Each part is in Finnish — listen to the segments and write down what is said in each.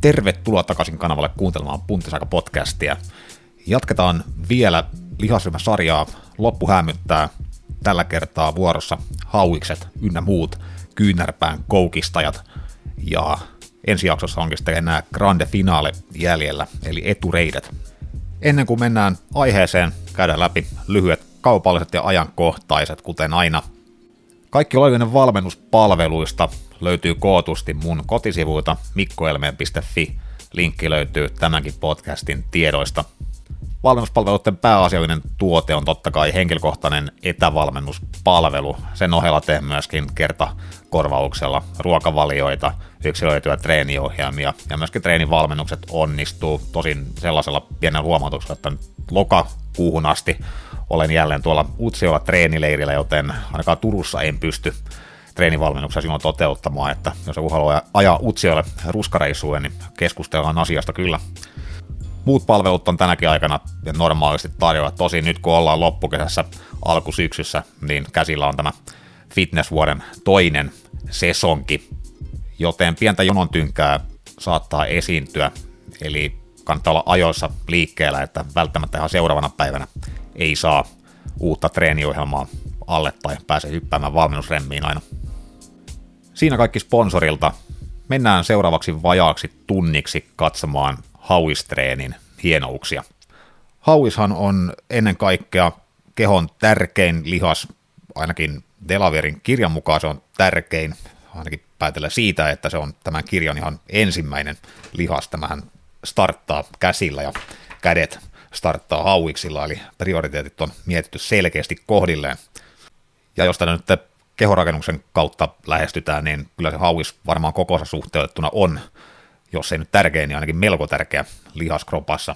Tervetuloa takaisin kanavalle kuuntelemaan Puntisaika-podcastia. Jatketaan vielä lihasryhmäsarjaa. Loppu hämyttää tällä kertaa vuorossa hauikset ynnä muut kyynärpään koukistajat. Ja ensi jaksossa onkin sitten enää grande finale jäljellä, eli etureidet. Ennen kuin mennään aiheeseen, käydään läpi lyhyet kaupalliset ja ajankohtaiset, kuten aina. Kaikki oleellinen valmennuspalveluista löytyy kootusti mun kotisivuilta mikkoelmeen.fi. Linkki löytyy tämänkin podcastin tiedoista. Valmennuspalveluiden pääasiallinen tuote on totta kai henkilökohtainen etävalmennuspalvelu. Sen ohella teen myöskin kertakorvauksella ruokavalioita, yksilöityjä treeniohjelmia ja myöskin treenivalmennukset onnistuu. Tosin sellaisella pienellä huomautuksella, että lokakuuhun asti olen jälleen tuolla Utsiolla treenileirillä, joten ainakaan Turussa en pysty treenivalmennuksia silloin toteuttamaan, että jos joku haluaa ajaa Utsiolle ruskareissuun, niin keskustellaan asiasta kyllä. Muut palvelut on tänäkin aikana normaalisti tarjolla. Tosin nyt kun ollaan loppukesässä alkusyksyssä, niin käsillä on tämä fitnessvuoden toinen sesonki, joten pientä jonon tynkää saattaa esiintyä, eli kannattaa olla ajoissa liikkeellä, että välttämättä ihan seuraavana päivänä ei saa uutta treeniohjelmaa alle tai pääse hyppäämään valmennusremmiin aina. Siinä kaikki sponsorilta. Mennään seuraavaksi vajaaksi tunniksi katsomaan hauistreenin hienouksia. Hauishan on ennen kaikkea kehon tärkein lihas, ainakin Delaverin kirjan mukaan se on tärkein, ainakin päätellä siitä, että se on tämän kirjan ihan ensimmäinen lihas. Tämähän starttaa käsillä ja kädet starttaa hauiksilla, eli prioriteetit on mietitty selkeästi kohdilleen. Ja jos tänne nyt kehorakennuksen kautta lähestytään, niin kyllä se hauis varmaan kokossa suhteutettuna on, jos ei nyt tärkein, niin ainakin melko tärkeä lihaskropassa.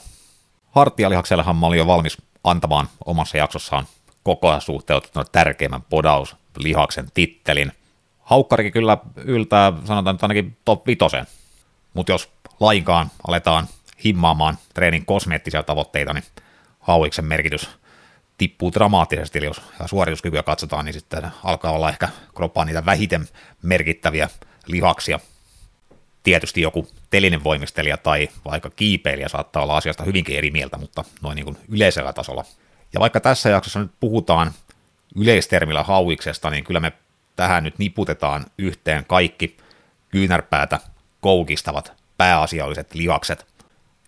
Hartialihaksellahan mä olin jo valmis antamaan omassa jaksossaan kokoa suhteutettuna tärkeimmän lihaksen tittelin. Haukkarikin kyllä yltää, sanotaan nyt ainakin top 5. Mutta jos lainkaan aletaan himmaamaan treenin kosmeettisia tavoitteita, niin hauiksen merkitys tippuu dramaattisesti, eli jos suorituskykyä katsotaan, niin sitten alkaa olla ehkä kroppaan niitä vähiten merkittäviä lihaksia. Tietysti joku telinen voimistelija tai vaikka kiipeilijä saattaa olla asiasta hyvinkin eri mieltä, mutta noin niin kuin yleisellä tasolla. Ja vaikka tässä jaksossa nyt puhutaan yleistermillä hauiksesta, niin kyllä me tähän nyt niputetaan yhteen kaikki kyynärpäätä koukistavat pääasialliset lihakset.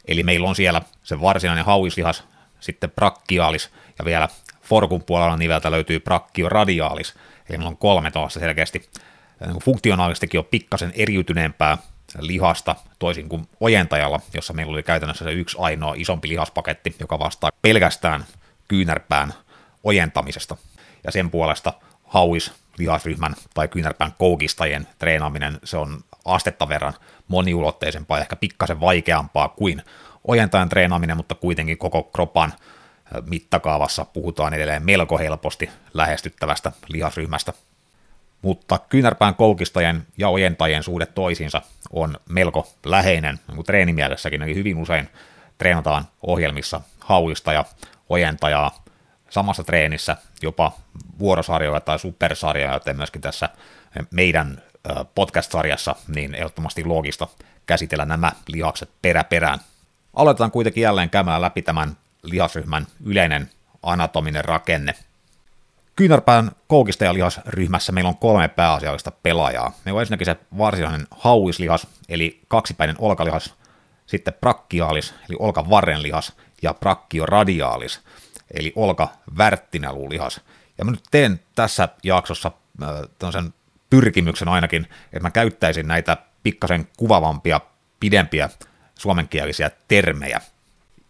Eli meillä on siellä se varsinainen hauislihas, sitten brakkiaalis ja vielä forkun puolella niveltä löytyy brachioradiaalis, eli meillä on kolme tuossa selkeästi. Niin funktionaalisestikin on pikkasen eriytyneempää lihasta, toisin kuin ojentajalla, jossa meillä oli käytännössä se yksi ainoa isompi lihaspaketti, joka vastaa pelkästään kyynärpään ojentamisesta. Ja sen puolesta hauis lihasryhmän tai kyynärpään koukistajien treenaaminen, se on astetta verran moniulotteisempaa ja ehkä pikkasen vaikeampaa kuin ojentajan treenaaminen, mutta kuitenkin koko kropan mittakaavassa puhutaan edelleen melko helposti lähestyttävästä lihasryhmästä. Mutta kyynärpään koukistajien ja ojentajien suhde toisiinsa on melko läheinen, niin treenimielessäkin, eli hyvin usein treenataan ohjelmissa hauista ja ojentajaa samassa treenissä, jopa vuorosarjoja tai supersarjoja, joten myöskin tässä meidän podcast-sarjassa, niin ehdottomasti loogista käsitellä nämä lihakset peräperään. Aloitetaan kuitenkin jälleen käymään läpi tämän lihasryhmän yleinen anatominen rakenne. Kyynärpään koukistajalihasryhmässä meillä on kolme pääasiallista pelaajaa. Meillä on ensinnäkin se varsinainen hauislihas, eli kaksipäinen olkalihas, sitten brakkiaalis, eli olkavarren lihas, ja brakkioradiaalis, eli olkavärttinäluulihas. Ja mä nyt teen tässä jaksossa äh, pyrkimyksen ainakin, että mä käyttäisin näitä pikkasen kuvavampia, pidempiä suomenkielisiä termejä.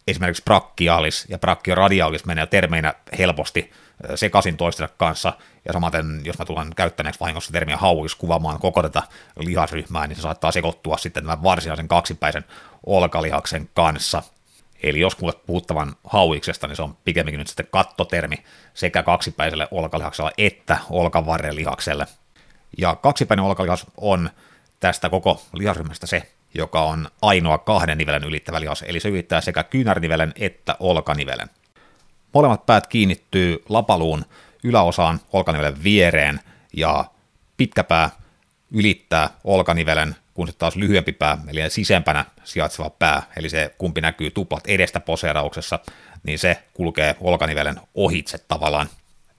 Esimerkiksi brakkialis ja brakkioradialis menee termeinä helposti sekaisin toistensa kanssa, ja samaten jos mä tulen käyttäneeksi vahingossa termiä hauis kuvaamaan koko tätä lihasryhmää, niin se saattaa sekoittua sitten tämän varsinaisen kaksipäisen olkalihaksen kanssa. Eli jos kuulet puhuttavan hauiksesta, niin se on pikemminkin nyt sitten kattotermi sekä kaksipäiselle olkalihakselle että olkavarrelihakselle. Ja kaksipäinen olkalihas on tästä koko lihasryhmästä se, joka on ainoa kahden nivelen ylittävä lihas, eli se ylittää sekä kyynärnivelen että olkanivelen. Molemmat päät kiinnittyy lapaluun yläosaan olkanivelen viereen, ja pitkä pää ylittää olkanivelen kun sitten taas lyhyempi pää, eli sisempänä sijaitseva pää, eli se kumpi näkyy tuplat edestä poseerauksessa, niin se kulkee olkanivelen ohitse tavallaan.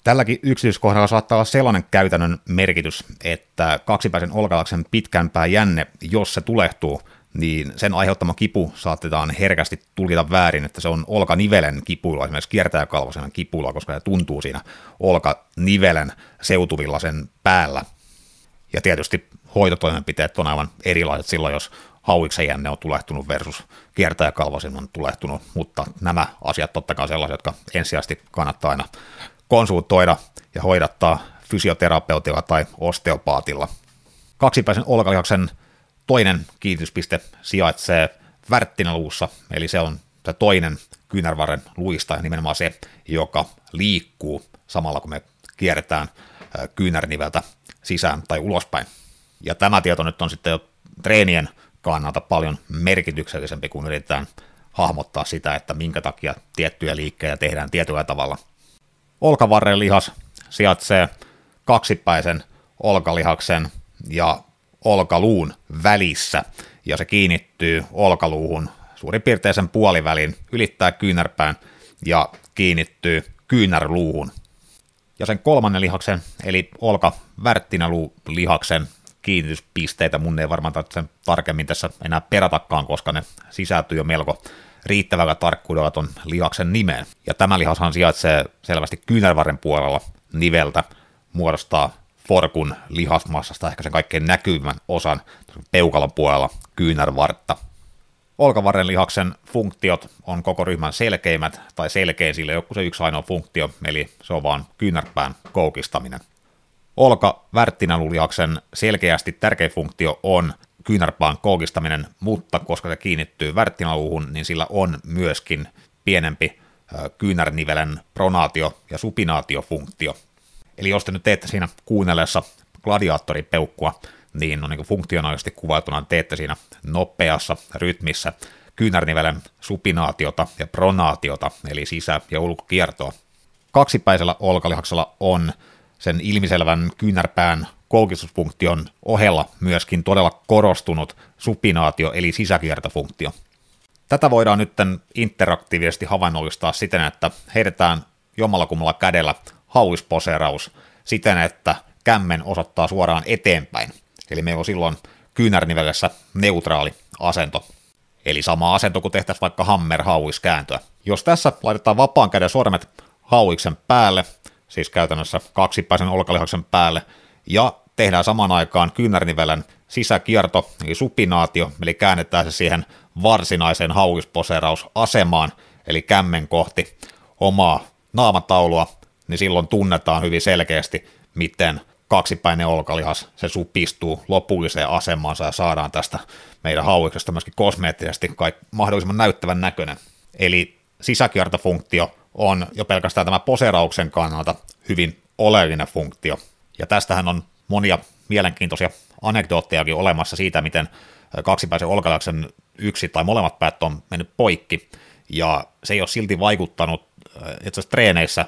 Tälläkin yksityiskohdalla saattaa olla sellainen käytännön merkitys, että kaksipäisen olkalaksen pitkän pää jänne, jos se tulehtuu, niin sen aiheuttama kipu saatetaan herkästi tulkita väärin, että se on olkanivelen kipuilla, esimerkiksi kiertäjäkalvosen kipuilla, koska se tuntuu siinä olkanivelen seutuvilla sen päällä. Ja tietysti hoitotoimenpiteet on aivan erilaiset silloin, jos hauiksen jänne on tulehtunut versus kiertäjäkalvosin on tulehtunut, mutta nämä asiat totta kai sellaisia, jotka ensisijaisesti kannattaa aina konsultoida ja hoidattaa fysioterapeutilla tai osteopaatilla. Kaksipäisen olkalihaksen toinen kiinnityspiste sijaitsee värttinaluussa, eli se on se toinen kyynärvarren luista nimenomaan se, joka liikkuu samalla kun me kierretään kyynärniveltä sisään tai ulospäin. Ja tämä tieto nyt on sitten jo treenien kannalta paljon merkityksellisempi, kun yritetään hahmottaa sitä, että minkä takia tiettyjä liikkeitä tehdään tietyllä tavalla. Olkavarren lihas sijaitsee kaksipäisen olkalihaksen ja olkaluun välissä, ja se kiinnittyy olkaluuhun suurin piirtein sen puolivälin, ylittää kyynärpään ja kiinnittyy kyynärluuhun. Ja sen kolmannen lihaksen, eli olkavärttinäluu-lihaksen kiinnityspisteitä, mun ei varmaan sen tarkemmin tässä enää peratakaan, koska ne sisältyy jo melko riittävällä tarkkuudella ton lihaksen nimeen. Ja tämä lihashan sijaitsee selvästi kyynärvarren puolella niveltä, muodostaa forkun lihasmassasta ehkä sen kaikkein näkyvän osan peukalon puolella kyynärvartta. Olkavarren lihaksen funktiot on koko ryhmän selkeimmät, tai selkein sille joku se yksi ainoa funktio, eli se on vaan kyynärpään koukistaminen. Olka värttinälulihaksen selkeästi tärkein funktio on kyynärpään koukistaminen, mutta koska se kiinnittyy värttinaluuhun, niin sillä on myöskin pienempi kyynärnivelen pronaatio- ja supinaatiofunktio. Eli jos te nyt teette siinä kuunnellessa gladiaattoripeukkua, niin on niin funktionaalisesti kuvailtuna teette siinä nopeassa rytmissä kyynärnivelen supinaatiota ja pronaatiota, eli sisä- ja ulkokiertoa. Kaksipäisellä olkalihaksella on sen ilmiselvän kyynärpään koukistusfunktion ohella myöskin todella korostunut supinaatio eli sisäkiertofunktio. Tätä voidaan nyt interaktiivisesti havainnollistaa siten, että heitetään jommallakummalla kädellä hauisposeraus siten, että kämmen osoittaa suoraan eteenpäin. Eli meillä on silloin kyynärnivelessä neutraali asento. Eli sama asento kuin tehtäisiin vaikka hammer kääntöä. Jos tässä laitetaan vapaan käden sormet hauiksen päälle, siis käytännössä kaksipäisen olkalihaksen päälle, ja tehdään samaan aikaan kyynärnivelen sisäkierto, eli supinaatio, eli käännetään se siihen varsinaiseen hauisposerausasemaan, eli kämmen kohti omaa naamataulua, niin silloin tunnetaan hyvin selkeästi, miten kaksipäinen olkalihas, se supistuu lopulliseen asemansa ja saadaan tästä meidän hauiksesta myöskin kosmeettisesti kaik- mahdollisimman näyttävän näköinen. Eli sisäkiertofunktio on jo pelkästään tämä poserauksen kannalta hyvin oleellinen funktio. Ja tästähän on monia mielenkiintoisia anekdoottejakin olemassa siitä, miten kaksipäisen olkalihaksen yksi tai molemmat päät on mennyt poikki, ja se ei ole silti vaikuttanut itse asiassa treeneissä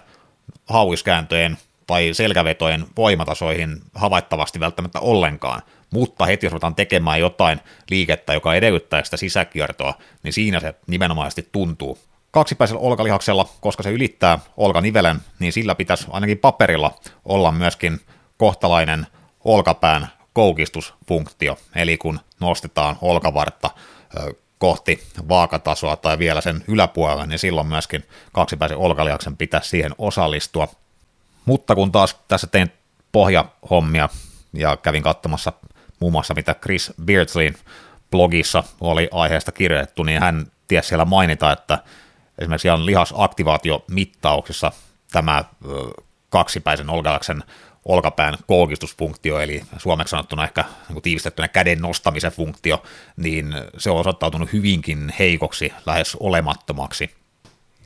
hauiskääntöjen tai selkävetojen voimatasoihin havaittavasti välttämättä ollenkaan, mutta heti jos ruvetaan tekemään jotain liikettä, joka edellyttää sitä sisäkiertoa, niin siinä se nimenomaisesti tuntuu. Kaksipäisellä olkalihaksella, koska se ylittää olkanivelen, niin sillä pitäisi ainakin paperilla olla myöskin kohtalainen olkapään koukistusfunktio, eli kun nostetaan olkavartta kohti vaakatasoa tai vielä sen yläpuolella, niin silloin myöskin kaksipäisen olkalihaksen pitäisi siihen osallistua. Mutta kun taas tässä tein pohjahommia ja kävin katsomassa muun muassa mitä Chris Beardslin blogissa oli aiheesta kirjoitettu, niin hän tiesi siellä mainita, että esimerkiksi ihan lihasaktivaatiomittauksessa tämä kaksipäisen olkalaksen olkapään koukistusfunktio, eli suomeksi sanottuna ehkä niin tiivistettynä käden nostamisen funktio, niin se on osoittautunut hyvinkin heikoksi, lähes olemattomaksi.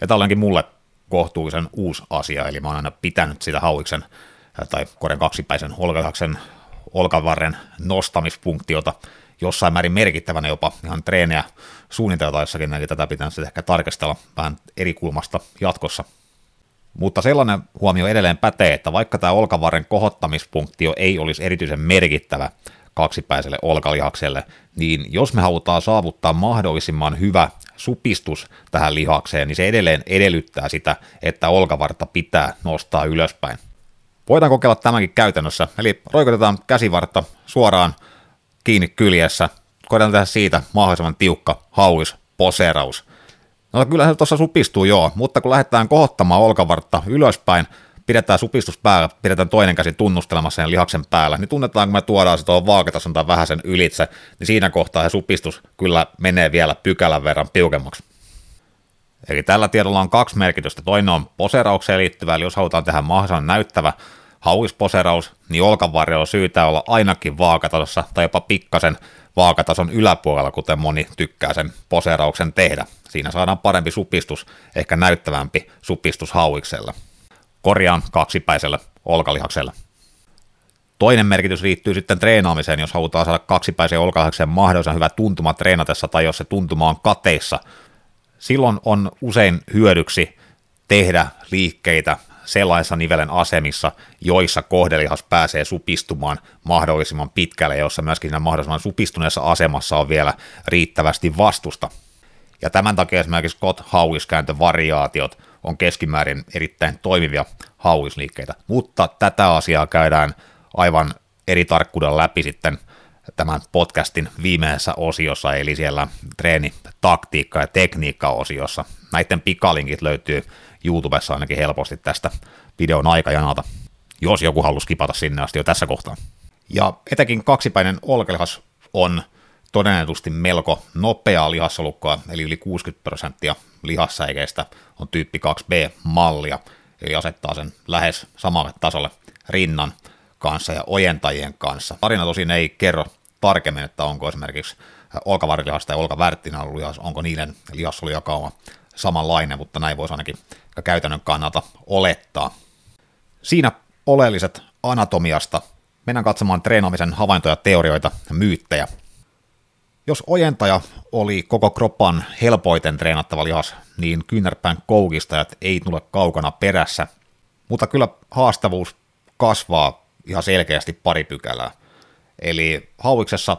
Ja tällainenkin mulle kohtuullisen uusi asia, eli mä oon aina pitänyt sitä hauiksen tai koren kaksipäisen olkalihaksen olkavarren nostamisfunktiota jossain määrin merkittävänä jopa ihan treenejä suunniteltaessakin, eli tätä pitää ehkä tarkastella vähän eri kulmasta jatkossa. Mutta sellainen huomio edelleen pätee, että vaikka tämä olkavarren kohottamisfunktio ei olisi erityisen merkittävä kaksipäiselle olkalihakselle, niin jos me halutaan saavuttaa mahdollisimman hyvä supistus tähän lihakseen, niin se edelleen edellyttää sitä, että olkavartta pitää nostaa ylöspäin. Voidaan kokeilla tämänkin käytännössä, eli roikotetaan käsivartta suoraan kiinni kyljessä, koitetaan tehdä siitä mahdollisimman tiukka hauis poseraus. No kyllähän se tuossa supistuu joo, mutta kun lähdetään kohottamaan olkavartta ylöspäin, pidetään supistus päällä, pidetään toinen käsi tunnustelemassa sen lihaksen päällä, niin tunnetaan, kun me tuodaan se tuohon vaakatason tai vähän sen ylitse, niin siinä kohtaa se supistus kyllä menee vielä pykälän verran piukemmaksi. Eli tällä tiedolla on kaksi merkitystä. Toinen on poseraukseen liittyvä, eli jos halutaan tehdä mahdollisimman näyttävä hauisposeraus, niin olkavarjo on syytä olla ainakin vaakatasossa tai jopa pikkasen vaakatason yläpuolella, kuten moni tykkää sen poserauksen tehdä. Siinä saadaan parempi supistus, ehkä näyttävämpi supistus hauiksella. Korjaan kaksipäisellä olkalihaksella. Toinen merkitys liittyy sitten treenaamiseen, jos halutaan saada kaksipäisen olkalihaksen mahdollisimman hyvä tuntuma treenatessa tai jos se tuntuma on kateissa. Silloin on usein hyödyksi tehdä liikkeitä sellaisissa nivelen asemissa, joissa kohdelihas pääsee supistumaan mahdollisimman pitkälle, jossa myöskin siinä mahdollisimman supistuneessa asemassa on vielä riittävästi vastusta. Ja tämän takia esimerkiksi Scott variaatiot on keskimäärin erittäin toimivia hauisliikkeitä, mutta tätä asiaa käydään aivan eri tarkkuudella läpi sitten tämän podcastin viimeisessä osiossa, eli siellä treeni, taktiikka ja tekniikka-osiossa. Näiden pikalinkit löytyy YouTubessa ainakin helposti tästä videon aikajanalta, jos joku halusi kipata sinne asti jo tässä kohtaa. Ja etenkin kaksipäinen olkelihas on todennetusti melko nopeaa lihassolukkoa, eli yli 60 prosenttia lihassäikeistä on tyyppi 2B-mallia, eli asettaa sen lähes samalle tasolle rinnan kanssa ja ojentajien kanssa. Tarina tosin ei kerro tarkemmin, että onko esimerkiksi olkavarrilihasta ja olkavärttinä ollut lihas, onko niiden lihassolujakauma samanlainen, mutta näin voisi ainakin käytännön kannalta olettaa. Siinä oleelliset anatomiasta. Mennään katsomaan treenaamisen havaintoja, teorioita ja myyttejä. Jos ojentaja oli koko kroppan helpoiten treenattava lihas, niin kyynärpään koukistajat ei tule kaukana perässä, mutta kyllä haastavuus kasvaa ihan selkeästi pari pykälää. Eli hauiksessa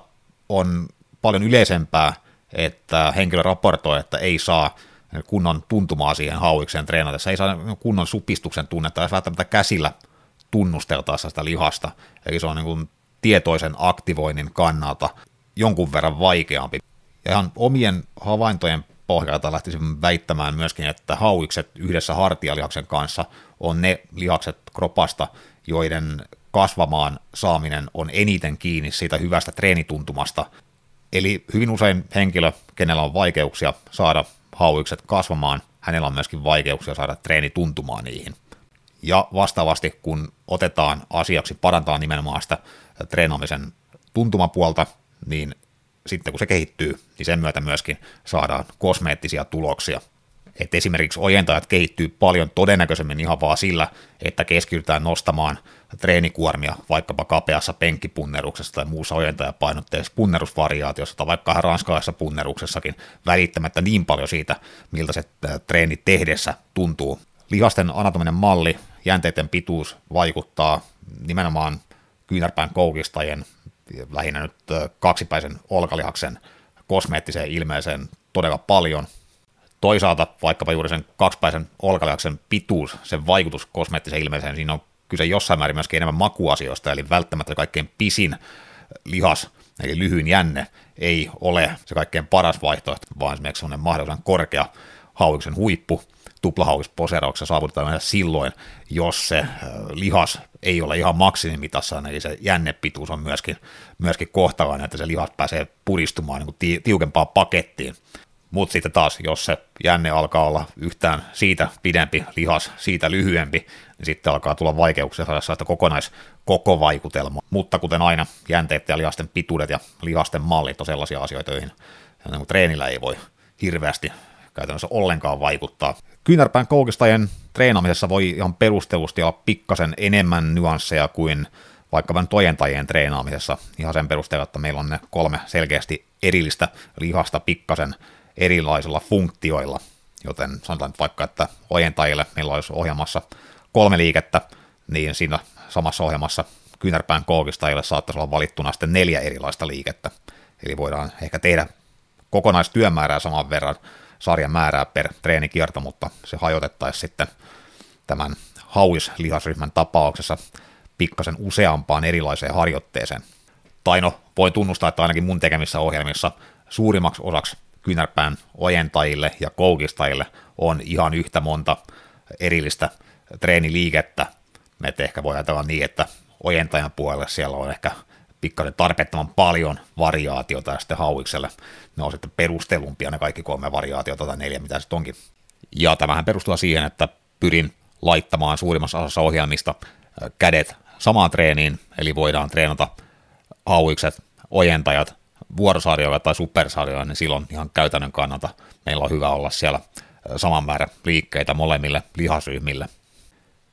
on paljon yleisempää, että henkilö raportoi, että ei saa kunnon tuntumaa siihen hauikseen treenatessa, ei saa kunnon supistuksen tunnetta, edes välttämättä käsillä tunnusteltaessa sitä lihasta, eli se on niin kuin tietoisen aktivoinnin kannalta jonkun verran vaikeampi. Ja ihan omien havaintojen pohjalta lähtisin väittämään myöskin, että hauikset yhdessä hartialihaksen kanssa on ne lihakset kropasta, joiden kasvamaan saaminen on eniten kiinni siitä hyvästä treenituntumasta. Eli hyvin usein henkilö, kenellä on vaikeuksia saada hauikset kasvamaan, hänellä on myöskin vaikeuksia saada treeni tuntumaan niihin. Ja vastaavasti, kun otetaan asiaksi parantaa nimenomaan sitä treenaamisen tuntumapuolta, niin sitten kun se kehittyy, niin sen myötä myöskin saadaan kosmeettisia tuloksia. Että esimerkiksi ojentajat kehittyy paljon todennäköisemmin ihan vaan sillä, että keskitytään nostamaan treenikuormia vaikkapa kapeassa penkkipunneruksessa tai muussa ojentajapainotteessa punnerusvariaatiossa tai vaikka ranskalaisessa punneruksessakin välittämättä niin paljon siitä, miltä se treeni tehdessä tuntuu. Lihasten anatominen malli, jänteiden pituus vaikuttaa nimenomaan kyynärpään koukistajien, lähinnä nyt kaksipäisen olkalihaksen kosmeettiseen ilmeeseen todella paljon – Toisaalta vaikkapa juuri sen kaksipäisen olkalihaksen pituus, sen vaikutus kosmeettiseen ilmeeseen, siinä on kyse jossain määrin myöskin enemmän makuasioista, eli välttämättä kaikkein pisin lihas, eli lyhyin jänne, ei ole se kaikkein paras vaihtoehto, vaan esimerkiksi sellainen mahdollisimman korkea hauiksen huippu, tuplahauisposerauksessa saavutetaan silloin, jos se äh, lihas ei ole ihan maksimimitassa, eli se jännepituus on myöskin, myöskin kohtalainen, että se lihas pääsee puristumaan niin tiukempaan pakettiin. Mutta sitten taas, jos se jänne alkaa olla yhtään siitä pidempi, lihas siitä lyhyempi, niin sitten alkaa tulla vaikeuksia saada sellaista kokonaiskoko vaikutelmaa. Mutta kuten aina, jänteet ja lihasten pituudet ja lihasten mallit on sellaisia asioita, joihin niin treenillä ei voi hirveästi käytännössä ollenkaan vaikuttaa. Kyynärpään koukistajien treenaamisessa voi ihan perustellusti olla pikkasen enemmän nyansseja kuin vaikka tojentajien treenaamisessa, ihan sen perusteella, että meillä on ne kolme selkeästi erillistä lihasta pikkasen erilaisilla funktioilla, joten sanotaan vaikka, että ojentajille meillä olisi ohjelmassa kolme liikettä, niin siinä samassa ohjelmassa kyynärpään koukistajille saattaisi olla valittuna sitten neljä erilaista liikettä. Eli voidaan ehkä tehdä kokonaistyömäärää saman verran sarjan määrää per treenikierto, mutta se hajotettaisiin sitten tämän hauislihasryhmän tapauksessa pikkasen useampaan erilaiseen harjoitteeseen. Tai no, voin tunnustaa, että ainakin mun tekemissä ohjelmissa suurimmaksi osaksi kynärpään ojentajille ja koukistajille on ihan yhtä monta erillistä treeniliikettä. Et ehkä voi ajatella niin, että ojentajan puolelle siellä on ehkä pikkasen tarpeettoman paljon variaatiota ja sitten hauikselle ne on sitten perustelumpia ne kaikki kolme variaatiota tai neljä, mitä sitten onkin. Ja tämähän perustuu siihen, että pyrin laittamaan suurimmassa osassa ohjelmista kädet samaan treeniin, eli voidaan treenata hauikset, ojentajat, vuorosarjoilla tai supersarjoilla, niin silloin ihan käytännön kannalta meillä on hyvä olla siellä saman määrä liikkeitä molemmille lihasryhmille.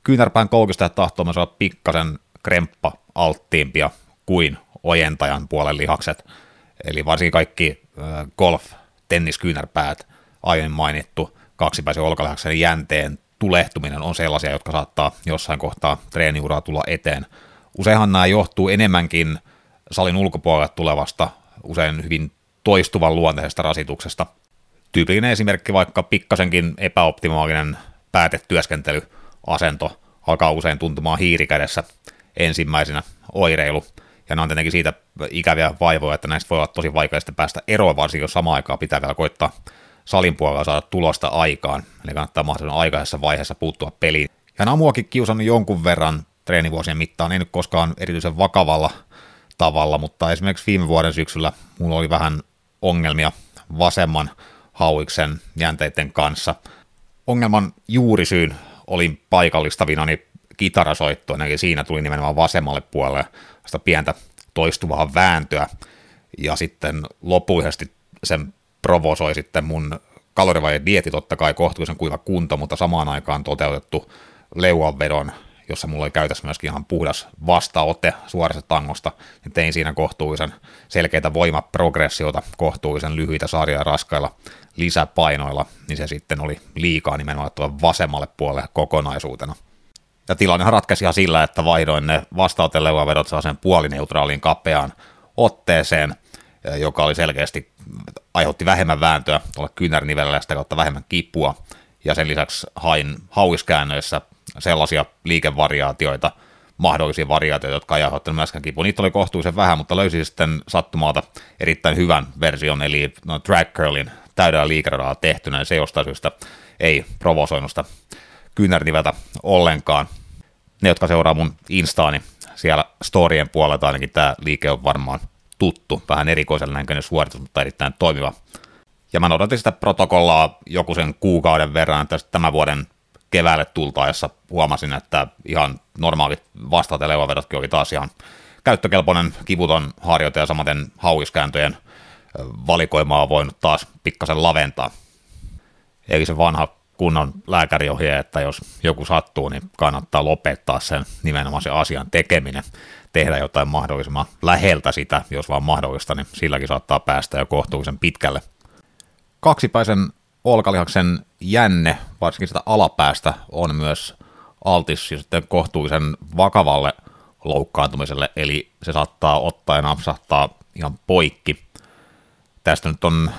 Kyynärpään koukistajat tahtoo myös olla pikkasen kremppa alttiimpia kuin ojentajan puolen lihakset, eli varsinkin kaikki golf, tenniskyynärpäät, aiemmin mainittu kaksipäisen olkalihaksen jänteen tulehtuminen on sellaisia, jotka saattaa jossain kohtaa treeniuraa tulla eteen. Useinhan nämä johtuu enemmänkin salin ulkopuolelle tulevasta, usein hyvin toistuvan luonteisesta rasituksesta. Tyypillinen esimerkki vaikka pikkasenkin epäoptimaalinen päätetyöskentelyasento alkaa usein tuntumaan hiirikädessä. Ensimmäisenä oireilu, ja nämä on tietenkin siitä ikäviä vaivoja, että näistä voi olla tosi vaikea päästä eroon, varsinkin jos samaan aikaan pitää vielä koittaa salin puolella saada tulosta aikaan, eli kannattaa mahdollisimman aikaisessa vaiheessa puuttua peliin. Ja nämä on muakin kiusannut jonkun verran treenivuosien mittaan, ei nyt koskaan erityisen vakavalla tavalla, mutta esimerkiksi viime vuoden syksyllä mulla oli vähän ongelmia vasemman hauiksen jänteiden kanssa. Ongelman juurisyyn olin paikallistavinani kitarasoitto, ainakin siinä tuli nimenomaan vasemmalle puolelle sitä pientä toistuvaa vääntöä, ja sitten lopullisesti sen provosoi sitten mun kalorivaje dieti totta kai kohtuullisen kuiva kunto, mutta samaan aikaan toteutettu leuanvedon, jossa mulla oli käytössä myöskin ihan puhdas vastaote suorasta tangosta, niin tein siinä kohtuullisen selkeitä voimaprogressiota, kohtuullisen lyhyitä sarjoja raskailla lisäpainoilla, niin se sitten oli liikaa nimenomaan tuolla vasemmalle puolelle kokonaisuutena. Ja tilannehan ratkaisi ihan sillä, että vaihdoin ne vastaoteleuavedot sen puolineutraaliin kapeaan otteeseen, joka oli selkeästi, aiheutti vähemmän vääntöä tuolla kyynärnivellä ja sitä kautta vähemmän kipua. Ja sen lisäksi hain hauiskäännöissä sellaisia liikevariaatioita, mahdollisia variaatioita, jotka ei aiheuttanut myöskään kipua. Niitä oli kohtuullisen vähän, mutta löysin sitten sattumalta erittäin hyvän version, eli no, drag curlin täydellä liikeradalla tehtynä, ja se jostain syystä ei provosoinut sitä kyynärniveltä ollenkaan. Ne, jotka seuraa mun Instaani, siellä storien puolelta ainakin tämä liike on varmaan tuttu, vähän erikoisella näköinen suoritus, mutta erittäin toimiva. Ja mä odotin sitä protokollaa joku sen kuukauden verran tästä tämän vuoden keväälle tultaessa huomasin, että ihan normaalit vastaat ja leuavedotkin oli taas ihan käyttökelpoinen kivuton harjoite ja samaten hauiskääntöjen valikoimaa on voinut taas pikkasen laventaa. Eli se vanha kunnon lääkäriohje, että jos joku sattuu, niin kannattaa lopettaa sen nimenomaan se asian tekeminen, tehdä jotain mahdollisimman läheltä sitä, jos vaan mahdollista, niin silläkin saattaa päästä jo kohtuullisen pitkälle. Kaksipäisen olkalihaksen jänne, varsinkin sitä alapäästä, on myös altis ja sitten kohtuullisen vakavalle loukkaantumiselle, eli se saattaa ottaa ja napsahtaa ihan poikki. Tästä nyt on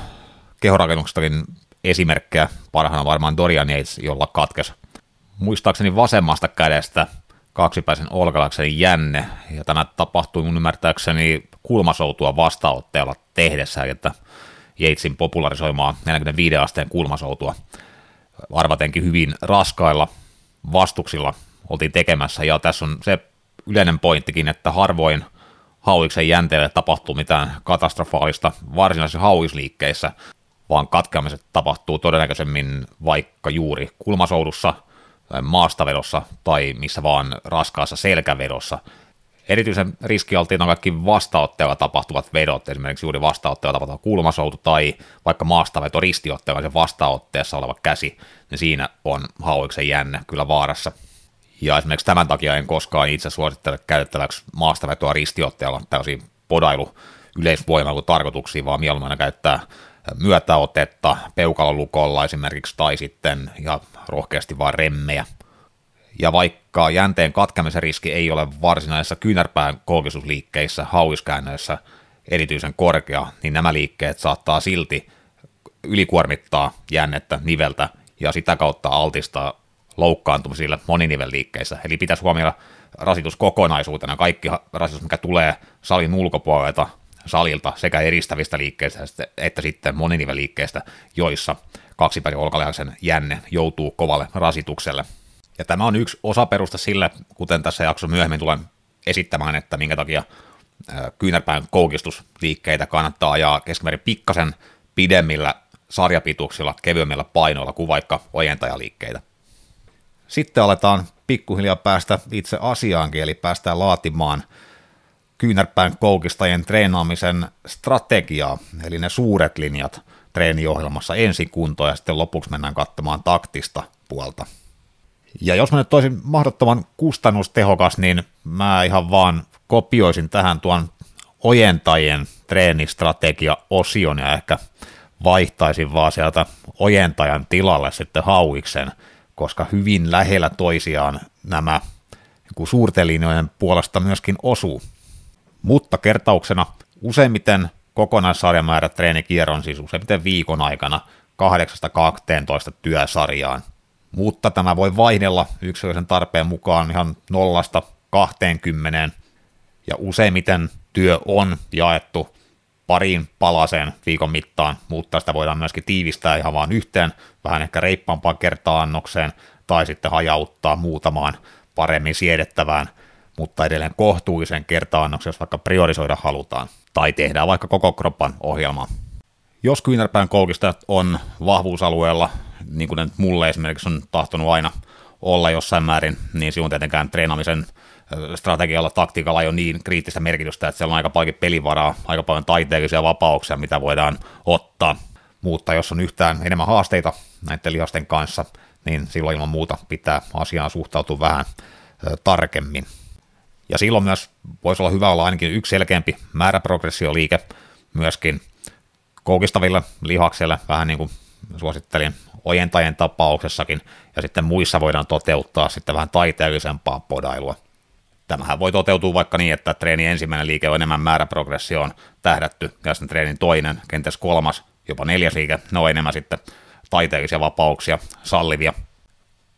kehorakennuksestakin esimerkkejä, parhaana varmaan Dorian Yates, jolla katkesi muistaakseni vasemmasta kädestä kaksipäisen olkalaksen jänne, ja tämä tapahtui mun ymmärtääkseni kulmasoutua vastaanotteella tehdessä, että Yatesin popularisoimaa 45 asteen kulmasoutua arvatenkin hyvin raskailla vastuksilla oltiin tekemässä, ja tässä on se yleinen pointtikin, että harvoin hauiksen jänteelle tapahtuu mitään katastrofaalista varsinaisissa hauisliikkeissä, vaan katkeamiset tapahtuu todennäköisemmin vaikka juuri kulmasoudussa, maastavedossa tai missä vaan raskaassa selkävedossa. Erityisen riskialttiina on kaikki vastaotteella tapahtuvat vedot, esimerkiksi juuri vastaotteella tapahtuva kulmasoutu tai vaikka maastaveto ristiotteella se vastaotteessa oleva käsi, niin siinä on hauiksen jänne kyllä vaarassa. Ja esimerkiksi tämän takia en koskaan itse suosittele käytettäväksi maastavetoa ristiotteella täysin podailu yleisvoimailu tarkoituksiin, vaan mieluummin käyttää myötäotetta peukalolukolla esimerkiksi tai sitten ihan rohkeasti vaan remmejä. Ja vaikka jänteen katkemisen riski ei ole varsinaisessa kyynärpään koukistusliikkeissä, hauiskäännöissä erityisen korkea, niin nämä liikkeet saattaa silti ylikuormittaa jännettä niveltä ja sitä kautta altistaa loukkaantumisille moninivelliikkeissä. Eli pitäisi huomioida rasitus kokonaisuutena, kaikki rasitus, mikä tulee salin ulkopuolelta, salilta sekä eristävistä liikkeistä että sitten moninivelliikkeistä, joissa kaksipäisen olkalihaksen jänne joutuu kovalle rasitukselle. Ja tämä on yksi osa perusta sille, kuten tässä jaksossa myöhemmin tulen esittämään, että minkä takia kyynärpään koukistusliikkeitä kannattaa ajaa keskimäärin pikkasen pidemmillä sarjapituuksilla, kevyemmillä painoilla kuin vaikka ojentajaliikkeitä. Sitten aletaan pikkuhiljaa päästä itse asiaankin, eli päästään laatimaan kyynärpään koukistajien treenaamisen strategiaa, eli ne suuret linjat treeniohjelmassa ensin kuntoon ja sitten lopuksi mennään katsomaan taktista puolta. Ja jos mä nyt toisin mahdottoman kustannustehokas, niin mä ihan vaan kopioisin tähän tuon ojentajien treenistrategia-osion ja ehkä vaihtaisin vaan sieltä ojentajan tilalle sitten hauiksen, koska hyvin lähellä toisiaan nämä suurten linjojen puolesta myöskin osuu. Mutta kertauksena useimmiten kokonaissarjamäärä treenikierron siis useimmiten viikon aikana 8-12 työsarjaan. Mutta tämä voi vaihdella yksilöisen tarpeen mukaan ihan nollasta 20 ja useimmiten työ on jaettu pariin palaseen viikon mittaan, mutta sitä voidaan myöskin tiivistää ihan vaan yhteen, vähän ehkä reippaampaan kertaannokseen, tai sitten hajauttaa muutamaan paremmin siedettävään, mutta edelleen kohtuullisen kertaannoksen, jos vaikka priorisoida halutaan, tai tehdään vaikka koko kroppan ohjelma. Jos kyynärpään koukista on vahvuusalueella, niin kuin mulle esimerkiksi on tahtonut aina olla jossain määrin, niin silloin tietenkään treenaamisen strategialla, taktiikalla ei ole niin kriittistä merkitystä, että siellä on aika paljon pelivaraa, aika paljon taiteellisia vapauksia, mitä voidaan ottaa. Mutta jos on yhtään enemmän haasteita näiden lihasten kanssa, niin silloin ilman muuta pitää asiaan suhtautua vähän tarkemmin. Ja silloin myös voisi olla hyvä olla ainakin yksi selkeämpi määräprogressioliike myöskin koukistaville lihaksille, vähän niin kuin suosittelin ojentajien tapauksessakin, ja sitten muissa voidaan toteuttaa sitten vähän taiteellisempaa podailua. Tämähän voi toteutua vaikka niin, että treeni ensimmäinen liike on enemmän määräprogressioon tähdätty, ja sitten treenin toinen, kenties kolmas, jopa neljäs liike, ne on enemmän sitten taiteellisia vapauksia, sallivia.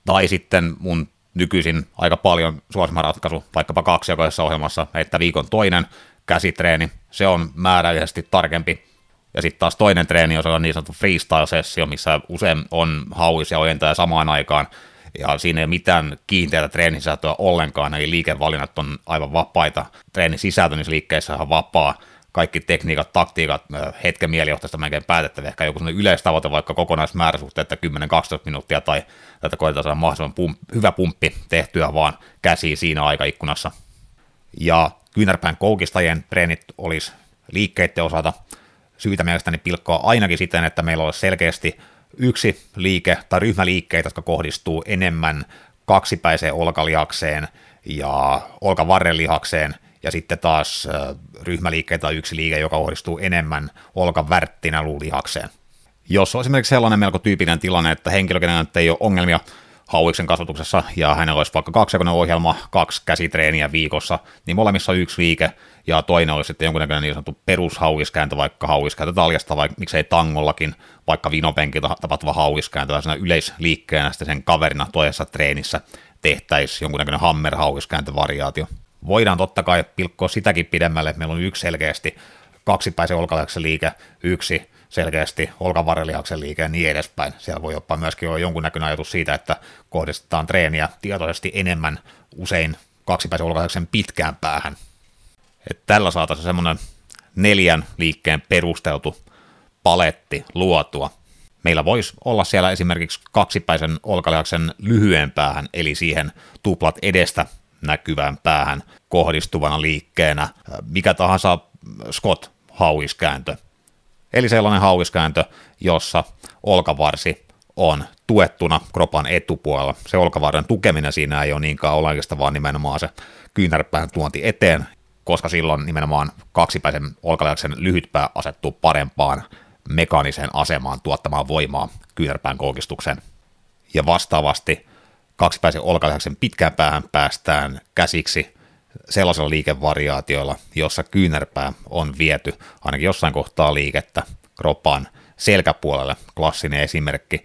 Tai sitten mun nykyisin aika paljon suosima ratkaisu, vaikkapa kaksijakoisessa ohjelmassa, että viikon toinen käsitreeni, se on määrällisesti tarkempi, ja sitten taas toinen treeni on niin sanottu freestyle-sessio, missä usein on hauis ja ojentaja samaan aikaan, ja siinä ei ole mitään kiinteää treenisisältöä ollenkaan, eli liikevalinnat on aivan vapaita. Treenin sisältö niissä liikkeissä on vapaa, kaikki tekniikat, taktiikat, hetken mielijohtaista melkein päätettäviä, ehkä joku yleistavoite vaikka kokonaismääräsuhte, että 10-12 minuuttia tai tätä koetetaan saada mahdollisimman pump, hyvä pumppi tehtyä vaan käsiin siinä aikaikkunassa. Ja kyynärpään koukistajien treenit olisi liikkeiden osalta syytä mielestäni pilkkoa ainakin siten, että meillä olisi selkeästi yksi liike tai ryhmäliikkeitä, jotka kohdistuu enemmän kaksipäiseen olkalihakseen ja olkavarrelihakseen, ja sitten taas ryhmäliikkeitä tai yksi liike, joka kohdistuu enemmän olkavärttinäluulihakseen. Jos on esimerkiksi sellainen melko tyypillinen tilanne, että henkilö, ei ole ongelmia hauiksen kasvatuksessa ja hänellä olisi vaikka kaksijakoinen ohjelma, kaksi käsitreeniä viikossa, niin molemmissa on yksi liike ja toinen olisi sitten jonkunnäköinen niin sanottu perushauiskääntö, vaikka hauiskääntö taljasta, vai miksei tangollakin, vaikka vinopenkiltä tapahtuva hauiskääntö tai yleisliikkeenä sitten sen kaverina toisessa treenissä tehtäisiin jonkunnäköinen hammer variaatio. Voidaan totta kai pilkkoa sitäkin pidemmälle, meillä on yksi selkeästi kaksipäisen olkalihaksen liike, yksi selkeästi olkavarrelihaksen liike ja niin edespäin. Siellä voi jopa myöskin olla jonkunnäköinen ajatus siitä, että kohdistetaan treeniä tietoisesti enemmän usein kaksipäisen olkalihaksen pitkään päähän. Et tällä saataisiin semmoinen neljän liikkeen perusteltu paletti luotua. Meillä voisi olla siellä esimerkiksi kaksipäisen olkalihaksen lyhyen päähän, eli siihen tuplat edestä näkyvään päähän kohdistuvana liikkeenä, mikä tahansa Scott hauiskääntö. Eli sellainen hauiskääntö, jossa olkavarsi on tuettuna kropan etupuolella. Se olkavarren tukeminen siinä ei ole niinkään oleellista, vaan nimenomaan se kyynärpään tuonti eteen, koska silloin nimenomaan kaksipäisen olkalihaksen lyhytpää asettuu parempaan mekaaniseen asemaan tuottamaan voimaa kyynärpään koukistuksen. Ja vastaavasti kaksipäisen olkalihaksen pitkään päähän päästään käsiksi sellaisilla liikevariaatioilla, jossa kyynärpää on viety ainakin jossain kohtaa liikettä kropan selkäpuolelle. Klassinen esimerkki,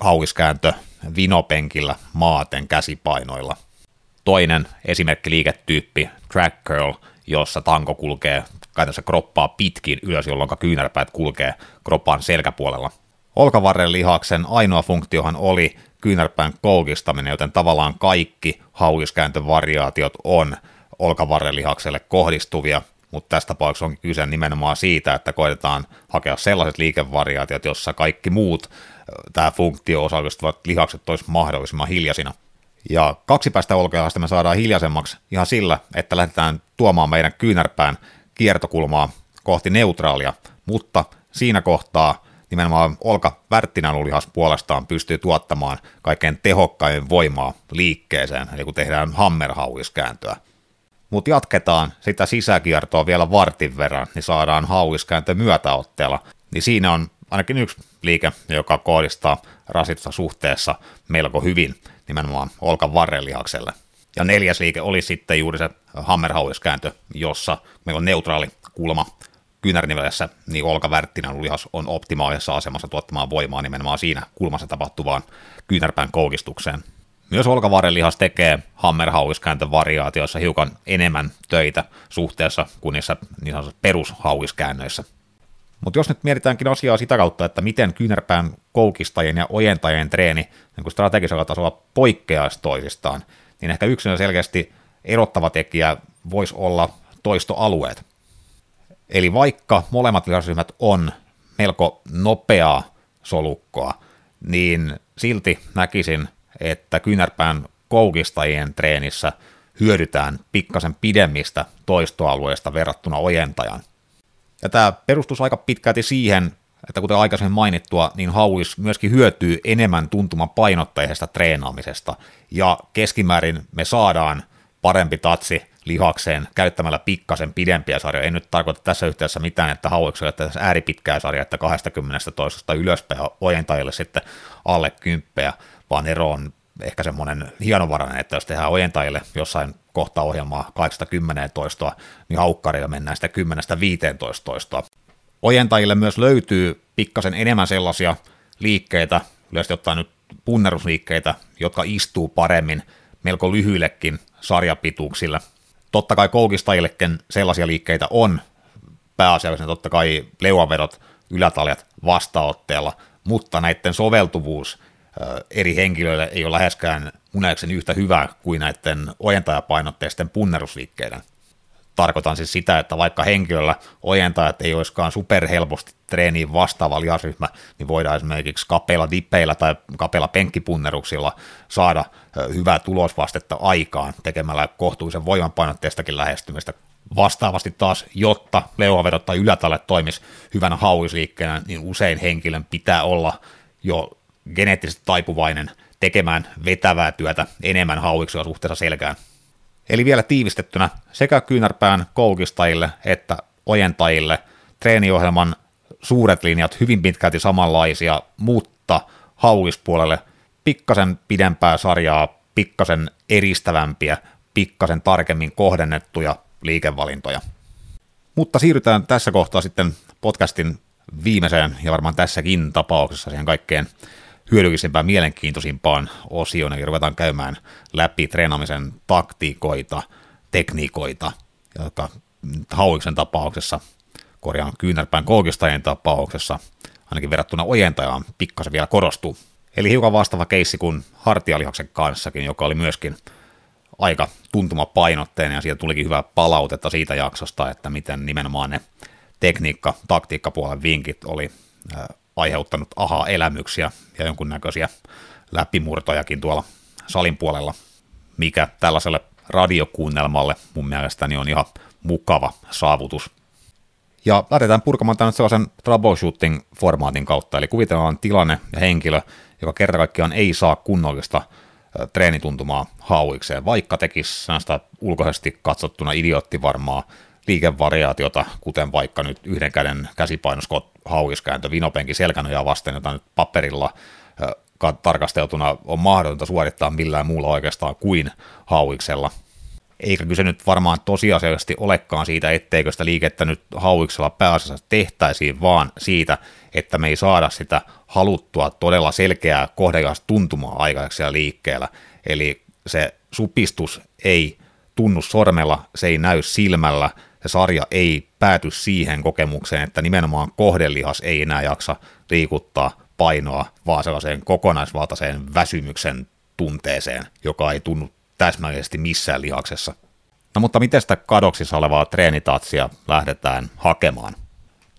hauiskääntö vinopenkillä maaten käsipainoilla. Toinen esimerkki liiketyyppi, track curl, jossa tanko kulkee käytännössä kroppaa pitkin ylös, jolloin kyynärpäät kulkee kroppan selkäpuolella. Olkavarren lihaksen ainoa funktiohan oli kyynärpään koukistaminen, joten tavallaan kaikki hauiskääntövariaatiot on olkavarren lihakselle kohdistuvia, mutta tässä tapauksessa onkin kyse nimenomaan siitä, että koitetaan hakea sellaiset liikevariaatiot, jossa kaikki muut tämä funktio osallistuvat lihakset olisi mahdollisimman hiljaisina. Ja kaksi päästä olkajahasta me saadaan hiljaisemmaksi ihan sillä, että lähdetään tuomaan meidän kyynärpään kiertokulmaa kohti neutraalia, mutta siinä kohtaa nimenomaan olka lihas puolestaan pystyy tuottamaan kaikkein tehokkain voimaa liikkeeseen, eli kun tehdään hammerhauiskääntöä. Mutta jatketaan sitä sisäkiertoa vielä vartin verran, niin saadaan hauiskääntö myötäotteella, niin siinä on ainakin yksi liike, joka kohdistaa rasitusta suhteessa melko hyvin nimenomaan olkan varrelihakselle. Ja neljäs liike oli sitten juuri se hammerhauiskääntö, jossa meillä on neutraali kulma kyynärnivelessä, niin olkavärttinän lihas on optimaalisessa asemassa tuottamaan voimaa nimenomaan siinä kulmassa tapahtuvaan kyynärpään koukistukseen. Myös olkavarren lihas tekee hammerhauiskääntövariaatioissa hiukan enemmän töitä suhteessa kuin niissä niin perushauiskäännöissä. Mutta jos nyt mietitäänkin asiaa sitä kautta, että miten kyynärpään koukistajien ja ojentajien treeni niin strategisella tasolla poikkeaisi toisistaan, niin ehkä yksinä selkeästi erottava tekijä voisi olla toistoalueet. Eli vaikka molemmat lihasryhmät on melko nopeaa solukkoa, niin silti näkisin, että kyynärpään koukistajien treenissä hyödytään pikkasen pidemmistä toistoalueista verrattuna ojentajan. Ja tämä perustus aika pitkälti siihen, että kuten aikaisemmin mainittua, niin hauis myöskin hyötyy enemmän tuntuman painotteisesta treenaamisesta, ja keskimäärin me saadaan parempi tatsi lihakseen käyttämällä pikkasen pidempiä sarjoja. En nyt tarkoita tässä yhteydessä mitään, että hauikselle tässä ääripitkää sarjaa, että 20 toisesta ylöspäin ojentajille sitten alle kymppeä, vaan ero on ehkä semmoinen hienovarainen, että jos tehdään ojentajille jossain kohtaa ohjelmaa 80 toistoa, niin haukkarilla mennään sitä 10-15 toistoa. Ojentajille myös löytyy pikkasen enemmän sellaisia liikkeitä, yleisesti ottaen nyt punnerusliikkeitä, jotka istuu paremmin melko lyhyillekin sarjapituuksilla. Totta kai koukistajillekin sellaisia liikkeitä on, pääasiallisesti totta kai leuavedot, ylätaljat vastaotteella, mutta näiden soveltuvuus eri henkilöille ei ole läheskään muneksen yhtä hyvä kuin näiden ojentajapainotteisten punnerusliikkeiden. Tarkoitan siis sitä, että vaikka henkilöllä ojentajat ei olisikaan superhelposti treeniin vastaava lihasryhmä, niin voidaan esimerkiksi kapeilla dippeillä tai kapeilla penkkipunneruksilla saada hyvää tulosvastetta aikaan tekemällä kohtuullisen voimanpainotteistakin lähestymistä. Vastaavasti taas, jotta leuavedot tai ylätalle toimisi hyvänä hauisliikkeenä, niin usein henkilön pitää olla jo geneettisesti taipuvainen tekemään vetävää työtä enemmän hauiksua suhteessa selkään. Eli vielä tiivistettynä sekä kyynärpään koukistajille että ojentajille treeniohjelman suuret linjat hyvin pitkälti samanlaisia, mutta hauispuolelle pikkasen pidempää sarjaa, pikkasen eristävämpiä, pikkasen tarkemmin kohdennettuja liikevalintoja. Mutta siirrytään tässä kohtaa sitten podcastin viimeiseen ja varmaan tässäkin tapauksessa siihen kaikkeen hyödyllisimpään, mielenkiintoisimpaan osioon, ja ruvetaan käymään läpi treenaamisen taktiikoita, tekniikoita, jotka Hauiksen tapauksessa, korjaan kyynärpään koukistajien tapauksessa, ainakin verrattuna ojentajaan, pikkasen vielä korostuu. Eli hiukan vastaava keissi kuin hartialihaksen kanssakin, joka oli myöskin aika tuntumapainotteinen, ja siitä tulikin hyvää palautetta siitä jaksosta, että miten nimenomaan ne tekniikka, taktiikkapuolen vinkit oli aiheuttanut aha-elämyksiä ja jonkunnäköisiä läpimurtojakin tuolla salin puolella, mikä tällaiselle radiokuunnelmalle mun mielestäni on ihan mukava saavutus. Ja lähdetään purkamaan tämän sellaisen troubleshooting-formaatin kautta, eli kuvitellaan tilanne ja henkilö, joka kerta kaikkiaan ei saa kunnollista treenituntumaa hauikseen, vaikka tekisi sellaista ulkoisesti katsottuna idioottivarmaa liikevariaatiota, kuten vaikka nyt yhden käden käsipainoskot hauiskääntö vinopenki selkänojaa vasten, jota nyt paperilla tarkasteltuna on mahdotonta suorittaa millään muulla oikeastaan kuin hauiksella. Eikä kyse nyt varmaan tosiasiallisesti olekaan siitä, etteikö sitä liikettä nyt hauiksella pääasiassa tehtäisiin, vaan siitä, että me ei saada sitä haluttua todella selkeää kohdelihas tuntumaa aikaiseksi liikkeellä. Eli se supistus ei tunnu sormella, se ei näy silmällä, se sarja ei pääty siihen kokemukseen, että nimenomaan kohdelihas ei enää jaksa liikuttaa painoa, vaan sellaiseen kokonaisvaltaiseen väsymyksen tunteeseen, joka ei tunnu täsmällisesti missään lihaksessa. No mutta miten sitä kadoksissa olevaa treenitatsia lähdetään hakemaan?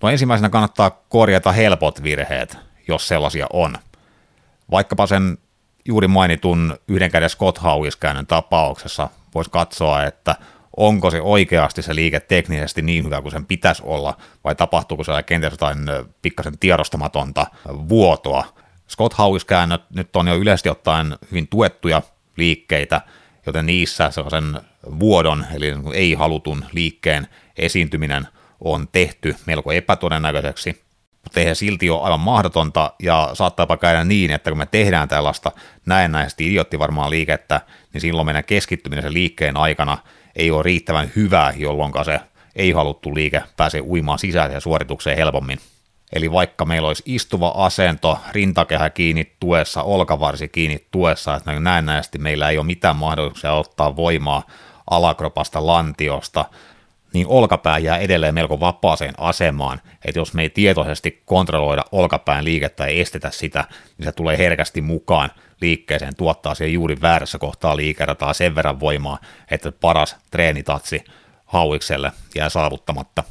No ensimmäisenä kannattaa korjata helpot virheet, jos sellaisia on. Vaikkapa sen juuri mainitun yhden käden Scott Hauiskäännön tapauksessa voisi katsoa, että onko se oikeasti se liike teknisesti niin hyvä kuin sen pitäisi olla, vai tapahtuuko siellä kenties jotain pikkasen tiedostamatonta vuotoa. Scott Hauiskäännöt nyt on jo yleisesti ottaen hyvin tuettuja liikkeitä, joten niissä sellaisen vuodon, eli ei-halutun liikkeen esiintyminen on tehty melko epätodennäköiseksi, mutta eihän silti ole aivan mahdotonta, ja saattaapa käydä niin, että kun me tehdään tällaista näennäisesti idiotti varmaan liikettä, niin silloin meidän keskittyminen sen liikkeen aikana ei ole riittävän hyvää, jolloin se ei-haluttu liike pääsee uimaan sisäiseen suoritukseen helpommin. Eli vaikka meillä olisi istuva asento, rintakehä kiinni tuessa, olkavarsi kiinni tuessa, että näennäisesti meillä ei ole mitään mahdollisuuksia ottaa voimaa alakropasta lantiosta, niin olkapää jää edelleen melko vapaaseen asemaan, että jos me ei tietoisesti kontrolloida olkapään liikettä ja estetä sitä, niin se tulee herkästi mukaan liikkeeseen, tuottaa siihen juuri väärässä kohtaa liikerataa sen verran voimaa, että paras treenitatsi hauikselle jää saavuttamatta.